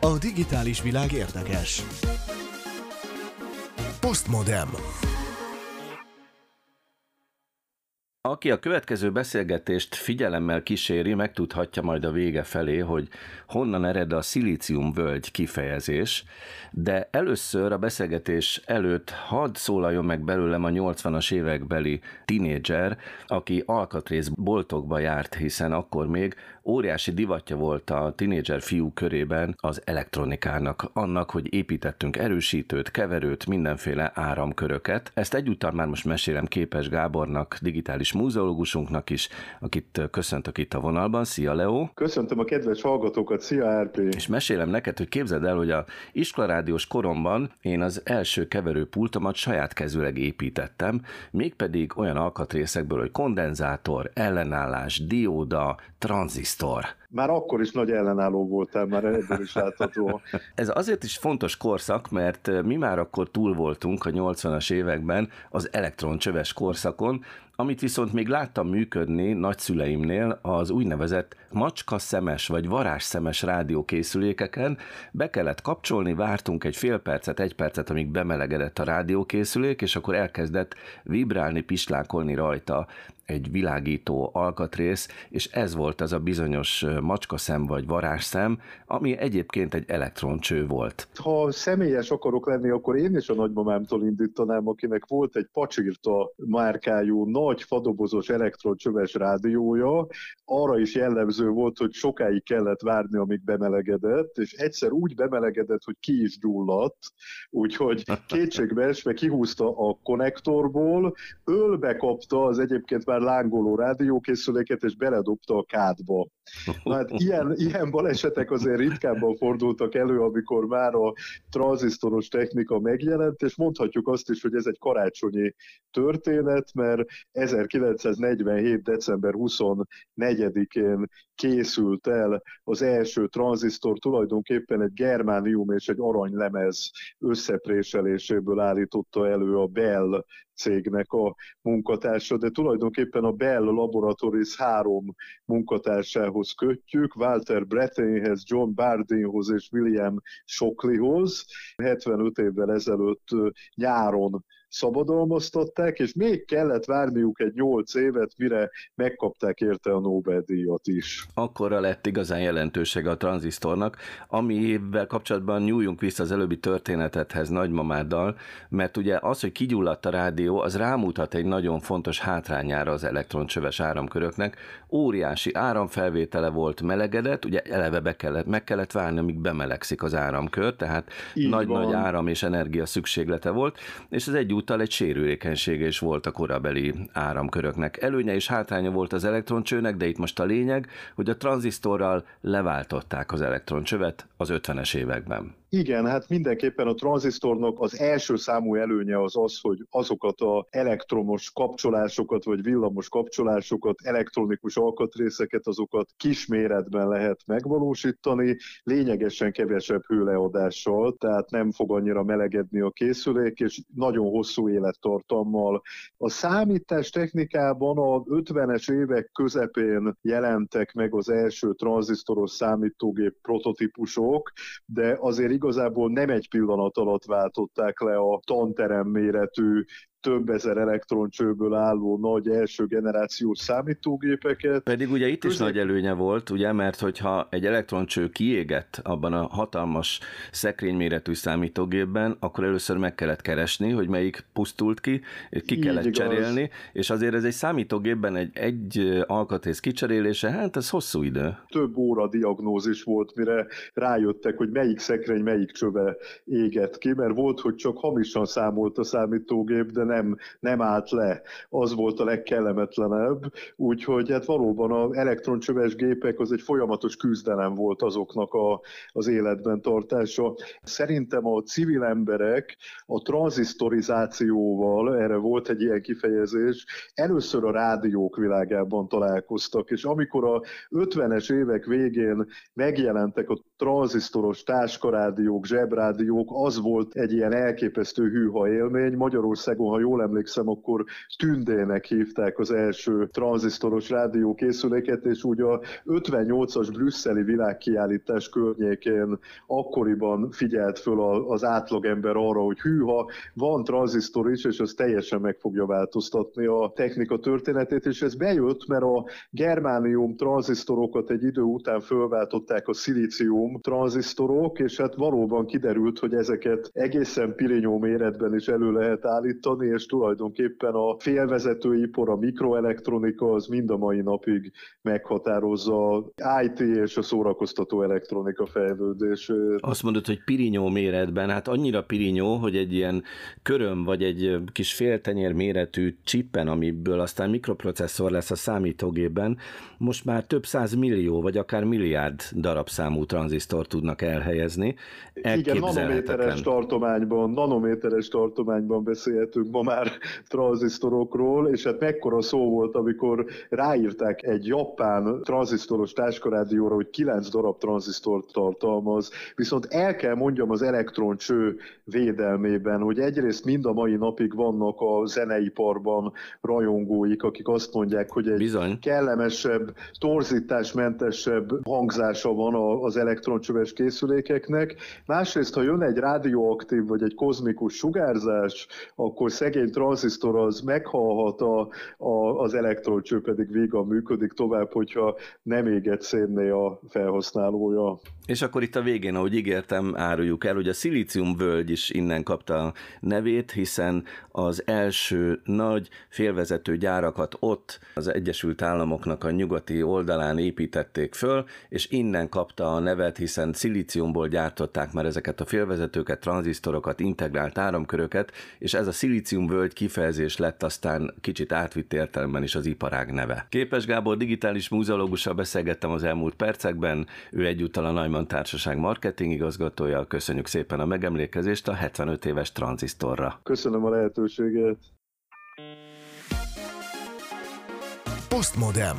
Speaker 1: A digitális világ érdekes. Postmodem.
Speaker 2: Aki a következő beszélgetést figyelemmel kíséri, megtudhatja majd a vége felé, hogy honnan ered a szilícium völgy kifejezés, de először a beszélgetés előtt hadd szólaljon meg belőlem a 80-as évekbeli tinédzser, aki alkatrész boltokba járt, hiszen akkor még óriási divatja volt a tinédzser fiú körében az elektronikának, annak, hogy építettünk erősítőt, keverőt, mindenféle áramköröket. Ezt egyúttal már most mesélem Képes Gábornak, digitális múzeológusunknak is, akit köszöntök itt a vonalban. Szia, Leo!
Speaker 8: Köszöntöm a kedves hallgatókat, szia, RP!
Speaker 2: És mesélem neked, hogy képzeld el, hogy a iskolarádiós koromban én az első keverőpultomat saját kezűleg építettem, mégpedig olyan alkatrészekből, hogy kondenzátor, ellenállás, dióda, tranzisztor.
Speaker 8: Már akkor is nagy ellenálló voltál, már ebből is látható.
Speaker 2: Ez azért is fontos korszak, mert mi már akkor túl voltunk a 80-as években az elektroncsöves korszakon, amit viszont még láttam működni nagyszüleimnél az úgynevezett macska szemes vagy varázs szemes rádiókészülékeken, be kellett kapcsolni, vártunk egy fél percet, egy percet, amíg bemelegedett a rádiókészülék, és akkor elkezdett vibrálni, pislákolni rajta egy világító alkatrész, és ez volt az a bizonyos macskaszem vagy varázsszem, ami egyébként egy elektroncső volt.
Speaker 8: Ha személyes akarok lenni, akkor én is a nagymamámtól indítanám, akinek volt egy pacsirta márkájú, nagy fadobozos elektroncsöves rádiója, arra is jellemző volt, hogy sokáig kellett várni, amíg bemelegedett, és egyszer úgy bemelegedett, hogy ki is gyulladt, úgyhogy kétségbe esve kihúzta a konnektorból, ölbe kapta az egyébként már lángoló rádiókészüléket, és beledobta a kádba. Na hát ilyen, ilyen balesetek azért ritkábban fordultak elő, amikor már a tranzisztoros technika megjelent, és mondhatjuk azt is, hogy ez egy karácsonyi történet, mert 1947. december 24-én készült el az első tranzisztor, tulajdonképpen egy germánium és egy aranylemez összepréseléséből állította elő a Bell cégnek a munkatársa, de tulajdonképpen a Bell Laboratories három munkatársához kötjük, Walter Brettonhez, John Bardeenhoz és William Shockleyhoz. 75 évvel ezelőtt nyáron szabadalmaztatták, és még kellett várniuk egy nyolc évet, mire megkapták érte a Nobel-díjat is.
Speaker 2: Akkora lett igazán jelentősége a tranzisztornak, amivel kapcsolatban nyúljunk vissza az előbbi történetethez nagymamáddal, mert ugye az, hogy kigyulladt a rádió, az rámutat egy nagyon fontos hátrányára az elektroncsöves áramköröknek. Óriási áramfelvétele volt, melegedett, ugye eleve be kellett, meg kellett várni, amíg bemelegszik az áramkör, tehát nagy-nagy áram és energia szükséglete volt, és ez egy egyúttal egy sérülékenysége is volt a korabeli áramköröknek. Előnye és hátránya volt az elektroncsőnek, de itt most a lényeg, hogy a tranzisztorral leváltották az elektroncsövet az 50-es években.
Speaker 8: Igen, hát mindenképpen a tranzisztornak az első számú előnye az az, hogy azokat a elektromos kapcsolásokat, vagy villamos kapcsolásokat, elektronikus alkatrészeket, azokat kisméretben lehet megvalósítani, lényegesen kevesebb hőleadással, tehát nem fog annyira melegedni a készülék, és nagyon hosszú élettartammal. A számítás technikában a 50-es évek közepén jelentek meg az első tranzisztoros számítógép prototípusok, de azért igazából nem egy pillanat alatt váltották le a tanterem méretű több ezer elektroncsőből álló nagy első generációs számítógépeket.
Speaker 2: Pedig ugye itt Közé... is nagy előnye volt, ugye, mert hogyha egy elektroncső kiégett abban a hatalmas szekrényméretű számítógépben, akkor először meg kellett keresni, hogy melyik pusztult ki, ki Így kellett igaz. cserélni, és azért ez egy számítógépben egy, egy alkatrész kicserélése, hát ez hosszú idő.
Speaker 8: Több óra diagnózis volt, mire rájöttek, hogy melyik szekrény melyik csöve égett ki, mert volt, hogy csak hamisan számolt a számítógép, de nem, nem állt le. Az volt a legkellemetlenebb. Úgyhogy hát valóban az elektroncsöves gépek az egy folyamatos küzdelem volt azoknak a, az életben tartása. Szerintem a civil emberek a tranzisztorizációval, erre volt egy ilyen kifejezés, először a rádiók világában találkoztak, és amikor a 50-es évek végén megjelentek a tranzisztoros táskarádiók, zsebrádiók, az volt egy ilyen elképesztő hűha élmény. Magyarországon, ha jól emlékszem, akkor Tündének hívták az első tranzisztoros rádiókészüléket, és úgy a 58-as brüsszeli világkiállítás környékén akkoriban figyelt föl az átlagember arra, hogy hűha, van tranzisztor is, és az teljesen meg fogja változtatni a technika történetét, és ez bejött, mert a germánium tranzisztorokat egy idő után fölváltották a szilícium tranzisztorok, és hát valóban kiderült, hogy ezeket egészen pirinyó méretben is elő lehet állítani, és tulajdonképpen a félvezetőipar, a mikroelektronika az mind a mai napig meghatározza IT és a szórakoztató elektronika fejlődését.
Speaker 2: Azt mondod, hogy pirinyó méretben, hát annyira pirinyó, hogy egy ilyen köröm vagy egy kis féltenyér méretű csippen, amiből aztán mikroprocesszor lesz a számítógépben, most már több száz millió vagy akár milliárd darabszámú tranzisztor tudnak elhelyezni.
Speaker 8: Igen, nanométeres tartományban, nanométeres tartományban beszélhetünk ma már tranzisztorokról, és hát mekkora szó volt, amikor ráírták egy japán tranzisztoros táskarádióra, hogy 9 darab tranzisztort tartalmaz, viszont el kell mondjam az elektroncső védelmében, hogy egyrészt mind a mai napig vannak a zeneiparban rajongóik, akik azt mondják, hogy egy Bizony. kellemesebb, torzításmentesebb hangzása van az elektroncsöves készülékeknek. Másrészt, ha jön egy rádióaktív vagy egy kozmikus sugárzás, akkor szegény tranzisztor az meghalhat, a, a, az elektroncső pedig vígan működik tovább, hogyha nem éget szénné a felhasználója.
Speaker 2: És akkor itt a végén, ahogy ígértem, áruljuk el, hogy a szilícium völgy is innen kapta a nevét, hiszen az első nagy félvezető gyárakat ott az Egyesült Államoknak a nyugati oldalán építették föl, és innen kapta a nevet, hiszen szilíciumból gyártották már ezeket a félvezetőket, tranzisztorokat, integrált áramköröket, és ez a szilícium völgy kifejezés lett aztán kicsit átvitt értelemben is az iparág neve. Képes Gábor digitális múzeológussal beszélgettem az elmúlt percekben, ő egyúttal a Neumann Társaság marketing igazgatója. Köszönjük szépen a megemlékezést a 75 éves tranzisztorra.
Speaker 8: Köszönöm a lehetőséget.
Speaker 1: Postmodem.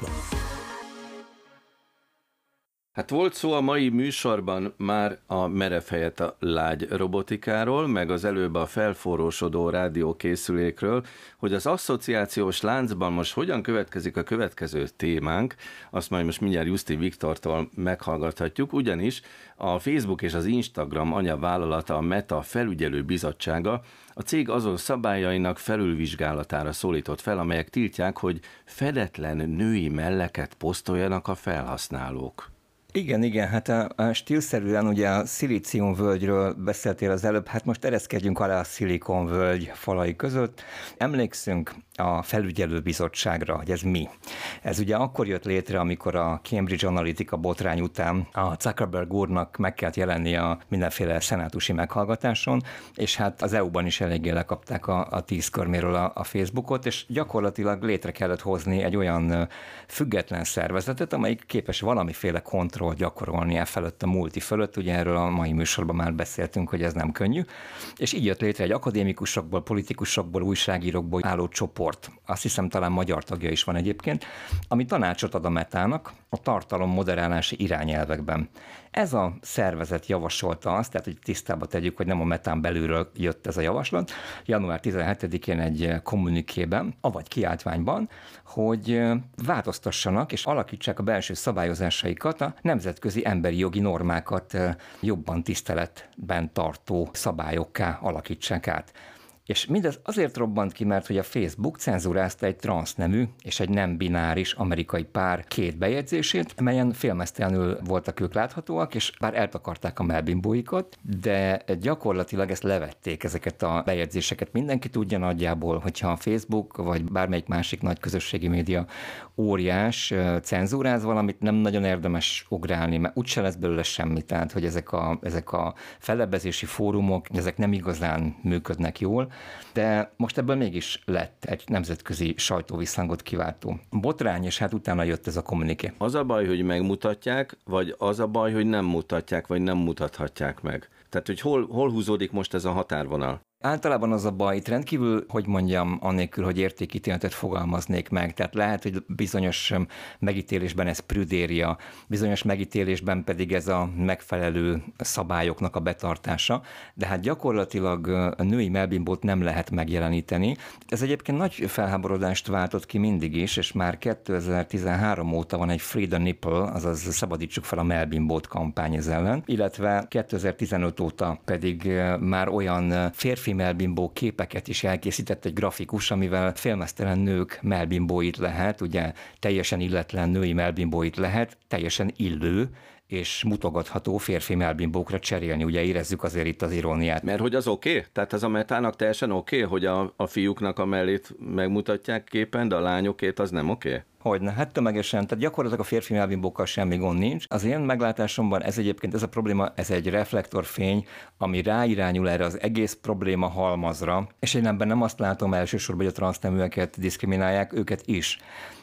Speaker 2: Hát volt szó a mai műsorban már a merev helyett a lágy robotikáról, meg az előbb a felforrósodó rádiókészülékről, hogy az asszociációs láncban most hogyan következik a következő témánk, azt majd most mindjárt Justi Viktortól meghallgathatjuk, ugyanis a Facebook és az Instagram anyavállalata a Meta felügyelő bizottsága a cég azon szabályainak felülvizsgálatára szólított fel, amelyek tiltják, hogy fedetlen női melleket posztoljanak a felhasználók.
Speaker 5: Igen, igen, hát a, a stílszerűen ugye a völgyről beszéltél az előbb, hát most ereszkedjünk alá a völgy falai között. Emlékszünk a felügyelőbizottságra, hogy ez mi. Ez ugye akkor jött létre, amikor a Cambridge Analytica botrány után a Zuckerberg úrnak meg kellett jelenni a mindenféle szenátusi meghallgatáson, és hát az EU-ban is eléggé lekapták a, a tíz körméről a, a Facebookot, és gyakorlatilag létre kellett hozni egy olyan független szervezetet, amelyik képes valamiféle kontroll gyakorolni e felett a multi fölött, ugye erről a mai műsorban már beszéltünk, hogy ez nem könnyű, és így jött létre egy akadémikusokból, politikusokból, újságírókból álló csoport, csoport, azt hiszem talán magyar tagja is van egyébként, ami tanácsot ad a metának a tartalom moderálási irányelvekben. Ez a szervezet javasolta azt, tehát hogy tisztába tegyük, hogy nem a metán belülről jött ez a javaslat, január 17-én egy kommunikében, avagy kiáltványban, hogy változtassanak és alakítsák a belső szabályozásaikat a nemzetközi emberi jogi normákat jobban tiszteletben tartó szabályokká alakítsák át. És mindez azért robbant ki, mert hogy a Facebook cenzúrázta egy transznemű és egy nem bináris amerikai pár két bejegyzését, melyen félmeztelenül voltak ők láthatóak, és bár eltakarták a melbimbóikat, de gyakorlatilag ezt levették, ezeket a bejegyzéseket. Mindenki tudja nagyjából, hogyha a Facebook vagy bármelyik másik nagy közösségi média óriás cenzúráz valamit, nem nagyon érdemes ugrálni, mert úgyse lesz belőle semmi. Tehát, hogy ezek a, ezek a felebezési fórumok, ezek nem igazán működnek jól, De most ebből mégis lett egy nemzetközi sajtóvisszhangot kiváltó botrány, és hát utána jött ez a kommuniké.
Speaker 2: Az a baj, hogy megmutatják, vagy az a baj, hogy nem mutatják, vagy nem mutathatják meg? Tehát, hogy hol, hol húzódik most ez a határvonal?
Speaker 5: Általában az a baj, itt rendkívül, hogy mondjam, annélkül, hogy értékítéletet fogalmaznék meg. Tehát lehet, hogy bizonyos megítélésben ez prüdéria, bizonyos megítélésben pedig ez a megfelelő szabályoknak a betartása, de hát gyakorlatilag a női melbimbót nem lehet megjeleníteni. Ez egyébként nagy felháborodást váltott ki mindig is, és már 2013 óta van egy the Nipple, azaz szabadítsuk fel a melbimbót kampány ez ellen, illetve 2015 óta pedig már olyan férfi férfi melbimbó képeket is elkészített egy grafikus, amivel félmeztelen nők melbimbóit lehet, ugye teljesen illetlen női melbimbóit lehet, teljesen illő, és mutogatható férfi melbimbókra cserélni. Ugye érezzük azért itt az iróniát.
Speaker 2: Mert hogy az oké? Okay? Tehát ez a metának teljesen oké, okay, hogy a, a fiúknak a mellét megmutatják képen, de a lányokét az nem oké? Okay?
Speaker 5: Hogyne, hát tömegesen, tehát gyakorlatilag a férfi melbimbókkal semmi gond nincs. Az én meglátásomban ez egyébként, ez a probléma, ez egy reflektorfény, ami ráirányul erre az egész probléma halmazra, és én ebben nem azt látom elsősorban, hogy a transzneműeket diszkriminálják, őket is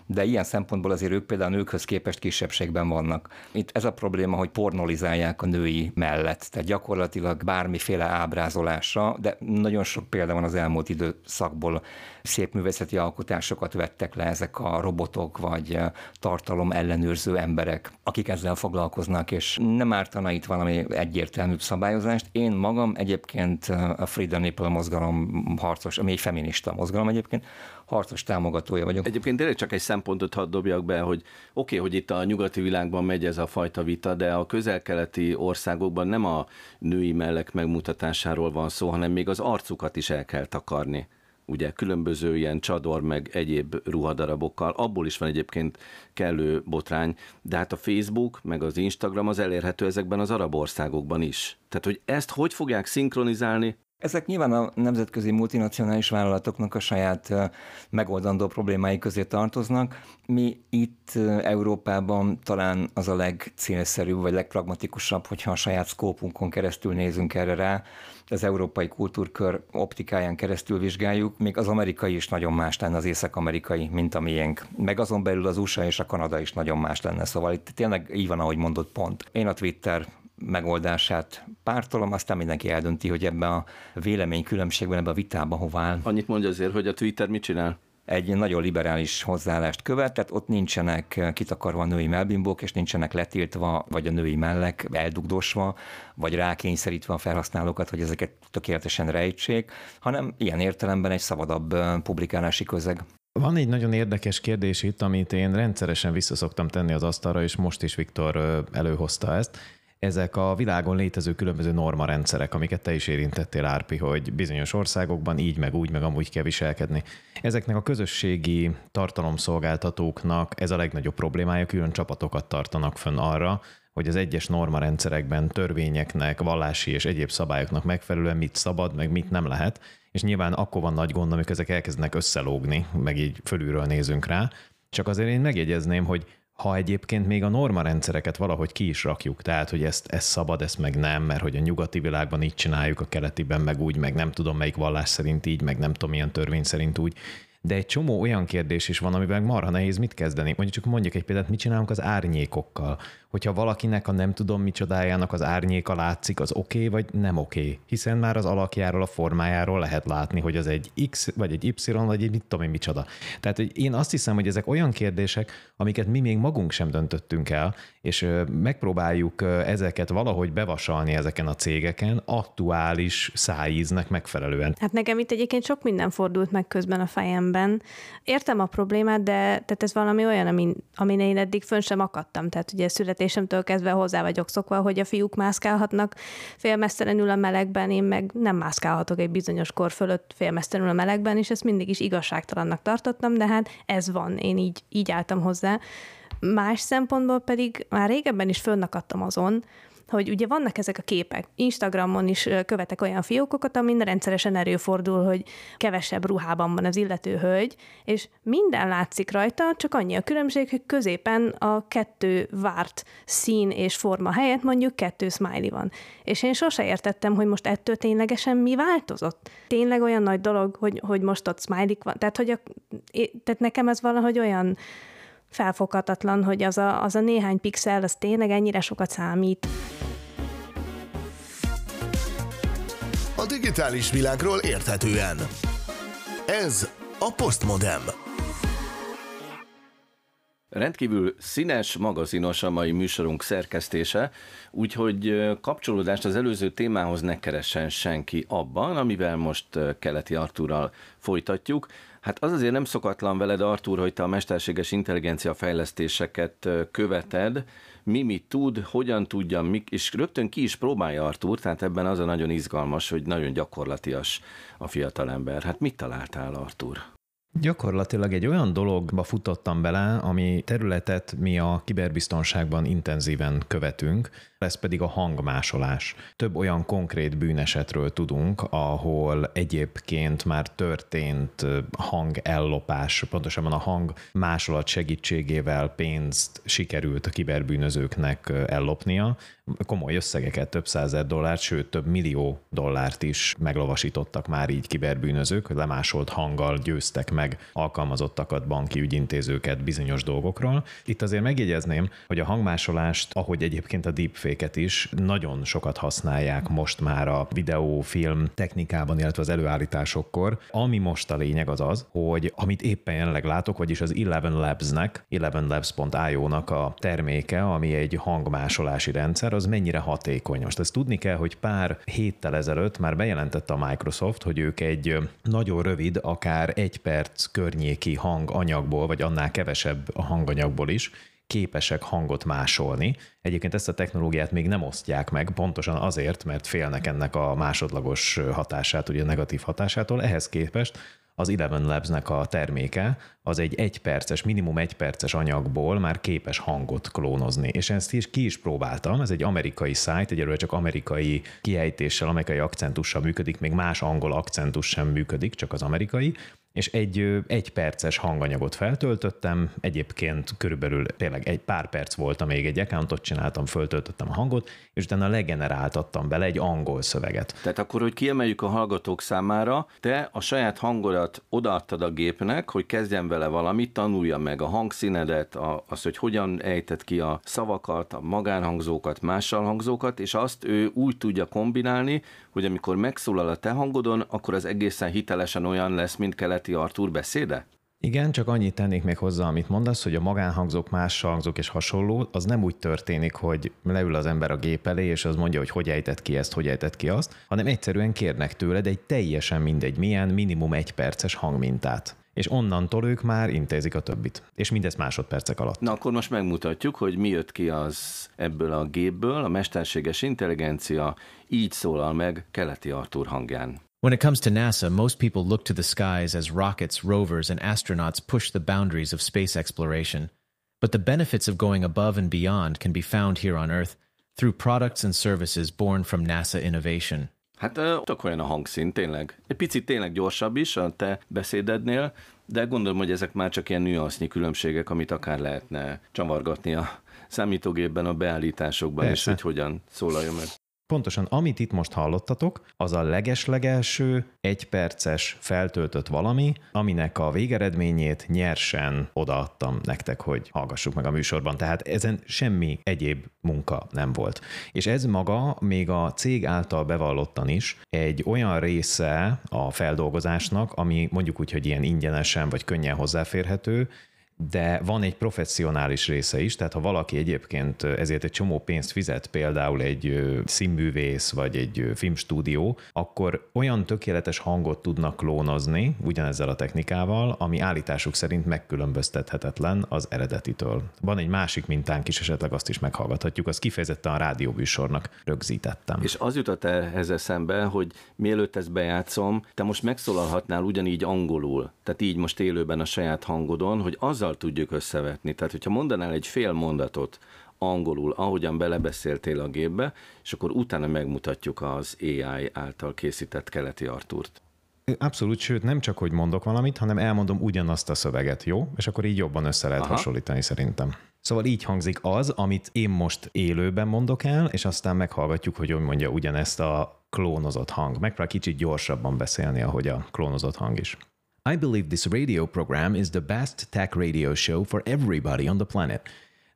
Speaker 5: de ilyen szempontból azért ők például a nőkhöz képest kisebbségben vannak. Itt ez a probléma, hogy pornolizálják a női mellett, tehát gyakorlatilag bármiféle ábrázolásra, de nagyon sok példa van az elmúlt időszakból. Szép művészeti alkotásokat vettek le ezek a robotok, vagy tartalom ellenőrző emberek, akik ezzel foglalkoznak, és nem ártana itt valami egyértelműbb szabályozást. Én magam egyébként a Frida Nipple mozgalom harcos, ami egy feminista mozgalom egyébként, harcos támogatója vagyok.
Speaker 2: Egyébként tényleg csak egy szempontot hadd dobjak be, hogy oké, okay, hogy itt a nyugati világban megy ez a fajta vita, de a közel-keleti országokban nem a női mellek megmutatásáról van szó, hanem még az arcukat is el kell takarni ugye különböző ilyen csador meg egyéb ruhadarabokkal, abból is van egyébként kellő botrány, de hát a Facebook meg az Instagram az elérhető ezekben az arab országokban is. Tehát, hogy ezt hogy fogják szinkronizálni,
Speaker 5: ezek nyilván a nemzetközi multinacionális vállalatoknak a saját megoldandó problémái közé tartoznak. Mi itt Európában talán az a legcélszerűbb vagy legpragmatikusabb, hogyha a saját szkópunkon keresztül nézünk erre rá, az európai kultúrkör optikáján keresztül vizsgáljuk, még az amerikai is nagyon más lenne az észak-amerikai, mint a miénk. Meg azon belül az USA és a Kanada is nagyon más lenne, szóval itt tényleg így van, ahogy mondott pont. Én a Twitter megoldását pártolom, aztán mindenki eldönti, hogy ebben a véleménykülönbségben, ebben a vitában hová áll.
Speaker 2: Annyit mondja azért, hogy a Twitter mit csinál?
Speaker 5: egy nagyon liberális hozzáállást követ, tehát ott nincsenek kitakarva a női melbimbók, és nincsenek letiltva, vagy a női mellek eldugdosva, vagy rákényszerítve a felhasználókat, hogy ezeket tökéletesen rejtsék, hanem ilyen értelemben egy szabadabb publikálási közeg.
Speaker 6: Van egy nagyon érdekes kérdés itt, amit én rendszeresen visszaszoktam tenni az asztalra, és most is Viktor előhozta ezt ezek a világon létező különböző normarendszerek, amiket te is érintettél, Árpi, hogy bizonyos országokban így, meg úgy, meg amúgy kell viselkedni. Ezeknek a közösségi tartalomszolgáltatóknak ez a legnagyobb problémája, külön csapatokat tartanak fönn arra, hogy az egyes normarendszerekben, törvényeknek, vallási és egyéb szabályoknak megfelelően mit szabad, meg mit nem lehet, és nyilván akkor van nagy gond, amikor ezek elkezdenek összelógni, meg így fölülről nézünk rá. Csak azért én megjegyezném, hogy ha egyébként még a norma rendszereket valahogy ki is rakjuk, tehát hogy ezt, ezt szabad, ezt meg nem, mert hogy a nyugati világban így csináljuk, a keletiben meg úgy, meg nem tudom melyik vallás szerint így, meg nem tudom milyen törvény szerint úgy, de egy csomó olyan kérdés is van, amivel marha nehéz mit kezdeni. Mondjuk csak mondjuk egy példát, mit csinálunk az árnyékokkal? Hogyha valakinek a nem tudom micsodájának az árnyéka látszik, az oké okay, vagy nem oké? Okay? Hiszen már az alakjáról, a formájáról lehet látni, hogy az egy X, vagy egy Y, vagy egy mit tudom én micsoda. Tehát hogy én azt hiszem, hogy ezek olyan kérdések, amiket mi még magunk sem döntöttünk el, és megpróbáljuk ezeket valahogy bevasalni ezeken a cégeken aktuális szájíznek megfelelően.
Speaker 3: Hát nekem itt egyébként sok minden fordult meg közben a fejemben. Értem a problémát, de tehát ez valami olyan, amin, amin én eddig fönn sem akadtam. Tehát ugye születésemtől kezdve hozzá vagyok szokva, hogy a fiúk mászkálhatnak félmesztelenül a melegben, én meg nem mászkálhatok egy bizonyos kor fölött félmesztelenül a melegben, és ezt mindig is igazságtalannak tartottam, de hát ez van, én így, így álltam hozzá. Más szempontból pedig már régebben is fönnakadtam azon, hogy ugye vannak ezek a képek. Instagramon is követek olyan fiókokat, amin rendszeresen erőfordul, hogy kevesebb ruhában van az illető hölgy, és minden látszik rajta, csak annyi a különbség, hogy középen a kettő várt szín és forma helyett mondjuk kettő smiley van. És én sose értettem, hogy most ettől ténylegesen mi változott. Tényleg olyan nagy dolog, hogy, hogy most ott smiley van. Tehát, hogy a, tehát nekem ez valahogy olyan felfoghatatlan, hogy az a, az a néhány pixel, az tényleg ennyire sokat számít.
Speaker 1: A digitális világról érthetően. Ez a Postmodem.
Speaker 2: Rendkívül színes, magazinos a mai műsorunk szerkesztése, úgyhogy kapcsolódást az előző témához ne keressen senki abban, amivel most Keleti Artúrral folytatjuk. Hát az azért nem szokatlan veled, Artúr, hogy te a mesterséges intelligencia fejlesztéseket követed, mi mit tud, hogyan tudja, mik, és rögtön ki is próbálja Artúr, tehát ebben az a nagyon izgalmas, hogy nagyon gyakorlatias a fiatalember. Hát mit találtál, Artúr?
Speaker 6: Gyakorlatilag egy olyan dologba futottam bele, ami területet mi a kiberbiztonságban intenzíven követünk, ez pedig a hangmásolás. Több olyan konkrét bűnesetről tudunk, ahol egyébként már történt hangellopás, pontosabban a hang másolat segítségével pénzt sikerült a kiberbűnözőknek ellopnia. Komoly összegeket, több százer dollárt, sőt több millió dollárt is meglovasítottak már így kiberbűnözők, lemásolt hanggal győztek meg alkalmazottakat, banki ügyintézőket bizonyos dolgokról. Itt azért megjegyezném, hogy a hangmásolást, ahogy egyébként a deep deepfake is nagyon sokat használják most már a videófilm technikában, illetve az előállításokkor. Ami most a lényeg az az, hogy amit éppen jelenleg látok, vagyis az Eleven Labs-nek, elevenlabs.io-nak a terméke, ami egy hangmásolási rendszer, az mennyire hatékony. Most ezt tudni kell, hogy pár héttel ezelőtt már bejelentette a Microsoft, hogy ők egy nagyon rövid, akár egy perc környéki hanganyagból, vagy annál kevesebb a hanganyagból is képesek hangot másolni. Egyébként ezt a technológiát még nem osztják meg, pontosan azért, mert félnek ennek a másodlagos hatását, ugye negatív hatásától. Ehhez képest az Eleven Labs-nek a terméke, az egy egyperces, minimum egyperces anyagból már képes hangot klónozni. És ezt is ki is próbáltam, ez egy amerikai szájt, egyelőre csak amerikai kiejtéssel, amerikai akcentussal működik, még más angol akcentus sem működik, csak az amerikai, és egy egy perces hanganyagot feltöltöttem, egyébként körülbelül tényleg egy pár perc volt, amíg egy accountot csináltam, föltöltöttem a hangot, és utána legeneráltattam bele egy angol szöveget.
Speaker 2: Tehát akkor, hogy kiemeljük a hallgatók számára, te a saját hangodat odaadtad a gépnek, hogy kezdjen vele valamit, tanulja meg a hangszínedet, a, az, hogy hogyan ejted ki a szavakat, a magánhangzókat, mással hangzókat, és azt ő úgy tudja kombinálni, hogy amikor megszólal a te hangodon, akkor az egészen hitelesen olyan lesz, mint keleti Artúr beszéde?
Speaker 6: Igen, csak annyit tennék még hozzá, amit mondasz, hogy a magánhangzók, más hangzók és hasonló, az nem úgy történik, hogy leül az ember a gép elé, és az mondja, hogy hogy ejtett ki ezt, hogy ejtett ki azt, hanem egyszerűen kérnek tőled egy teljesen mindegy milyen, minimum egy perces hangmintát és onnantól ők már intézik a többit. És mindez másodpercek alatt.
Speaker 2: Na akkor most megmutatjuk, hogy mi jött ki az ebből a gépből, a mesterséges intelligencia így szólal meg keleti Artur hangján.
Speaker 9: When it comes to NASA, most people look to the skies as rockets, rovers, and astronauts push the boundaries of space exploration. But the benefits of going above and beyond can be found here on Earth through products and services born from NASA innovation.
Speaker 2: Hát tök olyan a hangszín, tényleg. Egy picit tényleg gyorsabb is a te beszédednél, de gondolom, hogy ezek már csak ilyen nüansznyi különbségek, amit akár lehetne csavargatni a számítógépben, a beállításokban, Persze. és hogy hogyan szólaljon meg.
Speaker 6: Pontosan, amit itt most hallottatok, az a legeslegelső, egyperces feltöltött valami, aminek a végeredményét nyersen odaadtam nektek, hogy hallgassuk meg a műsorban. Tehát ezen semmi egyéb munka nem volt. És ez maga még a cég által bevallottan is egy olyan része a feldolgozásnak, ami mondjuk úgy, hogy ilyen ingyenesen vagy könnyen hozzáférhető, de van egy professzionális része is, tehát ha valaki egyébként ezért egy csomó pénzt fizet, például egy színművész vagy egy filmstúdió, akkor olyan tökéletes hangot tudnak klónozni ugyanezzel a technikával, ami állításuk szerint megkülönböztethetetlen az eredetitől. Van egy másik mintánk is, esetleg azt is meghallgathatjuk, azt kifejezetten a rádióműsornak rögzítettem.
Speaker 2: És az jutott ehhez eszembe, hogy mielőtt ezt bejátszom, te most megszólalhatnál ugyanígy angolul, tehát így most élőben a saját hangodon, hogy az azzal tudjuk összevetni. Tehát, hogyha mondanál egy fél mondatot angolul, ahogyan belebeszéltél a gépbe, és akkor utána megmutatjuk az AI által készített keleti Artúrt.
Speaker 6: Abszolút, sőt nem csak, hogy mondok valamit, hanem elmondom ugyanazt a szöveget, jó? És akkor így jobban össze lehet Aha. hasonlítani szerintem. Szóval így hangzik az, amit én most élőben mondok el, és aztán meghallgatjuk, hogy hogy mondja ugyanezt a klónozott hang. Megpróbál kicsit gyorsabban beszélni, ahogy a klónozott hang is. I believe this radio program is the best tech radio show for everybody on the planet.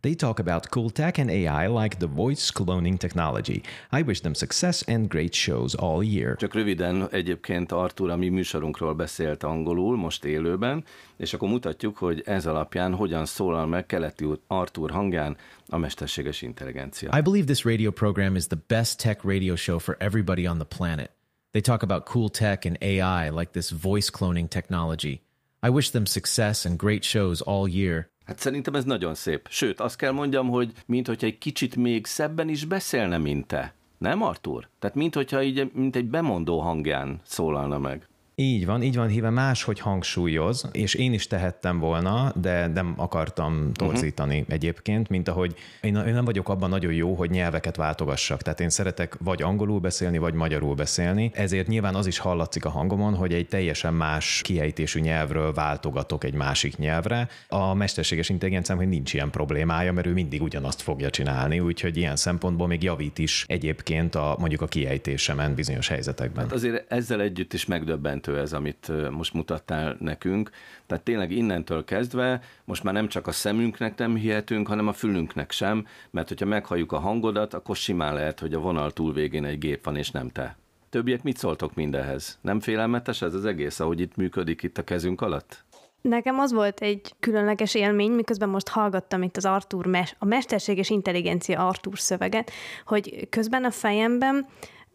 Speaker 6: They talk about cool tech and AI like the voice cloning technology. I wish them success and great shows all year.
Speaker 2: Csak röviden egyébként Artur a mi műsorunkról beszélt angolul, most élőben, és akkor mutatjuk, hogy ez alapján hogyan szólal meg keleti Artur hangján a mesterséges intelligencia.
Speaker 9: I believe this radio program is the best tech radio show for everybody on the planet. They talk about cool tech and AI like this voice cloning technology. I wish them success and great shows all year.
Speaker 2: Hát szerintem ez nagyon szép. Sőt, azt kell mondjam, hogy mint hogyha egy kicsit még szebben is beszélne, mint te. Nem, Artur? Tehát mint hogyha így, mint egy bemondó hangján szólalna meg.
Speaker 6: Így van, így van híve máshogy hangsúlyoz, és én is tehettem volna, de nem akartam torzítani uh-huh. egyébként, mint ahogy én, én nem vagyok abban nagyon jó, hogy nyelveket váltogassak. Tehát én szeretek vagy angolul beszélni, vagy magyarul beszélni, ezért nyilván az is hallatszik a hangomon, hogy egy teljesen más kiejtésű nyelvről váltogatok egy másik nyelvre. A mesterséges intelligenciám, hogy nincs ilyen problémája, mert ő mindig ugyanazt fogja csinálni, úgyhogy ilyen szempontból még javít is egyébként a, mondjuk a kiejtésemen bizonyos helyzetekben.
Speaker 2: Hát azért ezzel együtt is megdöbbentő elképesztő ez, amit most mutattál nekünk. Tehát tényleg innentől kezdve most már nem csak a szemünknek nem hihetünk, hanem a fülünknek sem, mert hogyha meghalljuk a hangodat, akkor simán lehet, hogy a vonal túl végén egy gép van, és nem te. Többiek mit szóltok mindehez? Nem félelmetes ez az egész, ahogy itt működik itt a kezünk alatt?
Speaker 3: Nekem az volt egy különleges élmény, miközben most hallgattam itt az Artur, a mesterséges intelligencia Artur szöveget, hogy közben a fejemben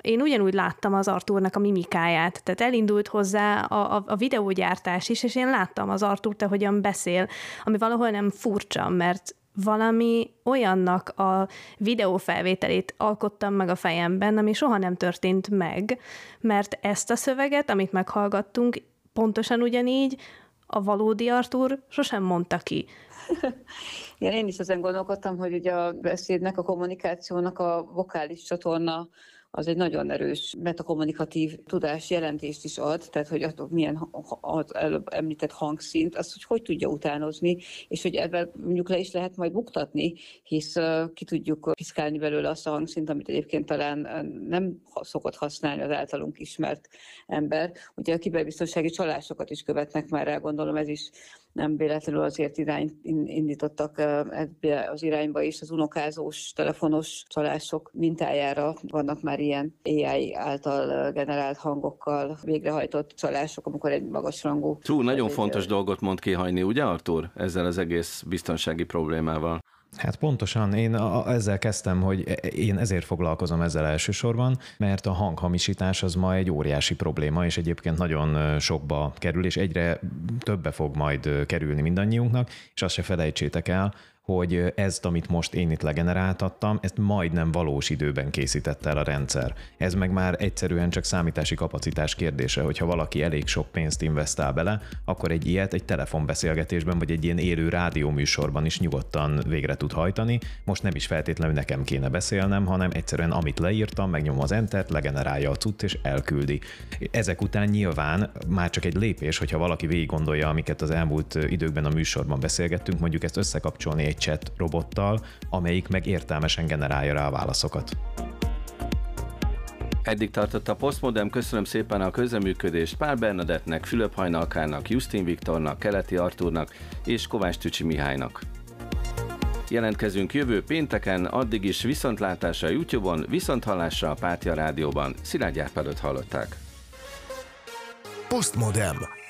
Speaker 3: én ugyanúgy láttam az Artúrnak a mimikáját, tehát elindult hozzá a, a, a videógyártás is, és én láttam az Artúrt, ahogyan beszél, ami valahol nem furcsa, mert valami olyannak a videófelvételét alkottam meg a fejemben, ami soha nem történt meg, mert ezt a szöveget, amit meghallgattunk, pontosan ugyanígy a valódi Artúr sosem mondta ki.
Speaker 4: Igen, én is ezen gondolkodtam, hogy ugye a beszédnek, a kommunikációnak a vokális csatorna az egy nagyon erős metakommunikatív tudás jelentést is ad, tehát hogy attól milyen az előbb említett hangszint, azt hogy hogy tudja utánozni, és hogy ebben mondjuk le is lehet majd buktatni, hisz ki tudjuk piszkálni belőle azt a hangszint, amit egyébként talán nem szokott használni az általunk ismert ember. Ugye a kiberbiztonsági csalásokat is követnek már rá, gondolom ez is nem véletlenül azért irány, indítottak ebbe az irányba is, az unokázós, telefonos csalások mintájára vannak már ilyen AI által generált hangokkal végrehajtott csalások, amikor egy magasrangú...
Speaker 2: True, nagyon fontos dolgot mond kihajni, ugye Artur, ezzel az egész biztonsági problémával?
Speaker 6: Hát pontosan, én a, ezzel kezdtem, hogy e, én ezért foglalkozom ezzel elsősorban, mert a hanghamisítás az ma egy óriási probléma, és egyébként nagyon sokba kerül, és egyre többe fog majd kerülni mindannyiunknak, és azt se felejtsétek el, hogy ezt, amit most én itt legeneráltattam, ezt majdnem valós időben készítette el a rendszer. Ez meg már egyszerűen csak számítási kapacitás kérdése, hogyha valaki elég sok pénzt investál bele, akkor egy ilyet egy telefonbeszélgetésben vagy egy ilyen élő rádióműsorban is nyugodtan végre tud hajtani. Most nem is feltétlenül nekem kéne beszélnem, hanem egyszerűen amit leírtam, megnyom az entert, legenerálja a cucc és elküldi. Ezek után nyilván már csak egy lépés, hogyha valaki végig gondolja, amiket az elmúlt időkben a műsorban beszélgettünk, mondjuk ezt összekapcsolni egy chat robottal, amelyik meg értelmesen generálja rá a válaszokat.
Speaker 2: Eddig tartott a Postmodem, köszönöm szépen a közeműködést Pál Bernadettnek, Fülöp Hajnalkának, Justin Viktornak, Keleti Artúrnak és Kovács Tücsi Mihálynak. Jelentkezünk jövő pénteken, addig is viszontlátásra a YouTube-on, viszonthallásra a Pátia Rádióban. Szilágy Árpádot hallották.
Speaker 1: Postmodem.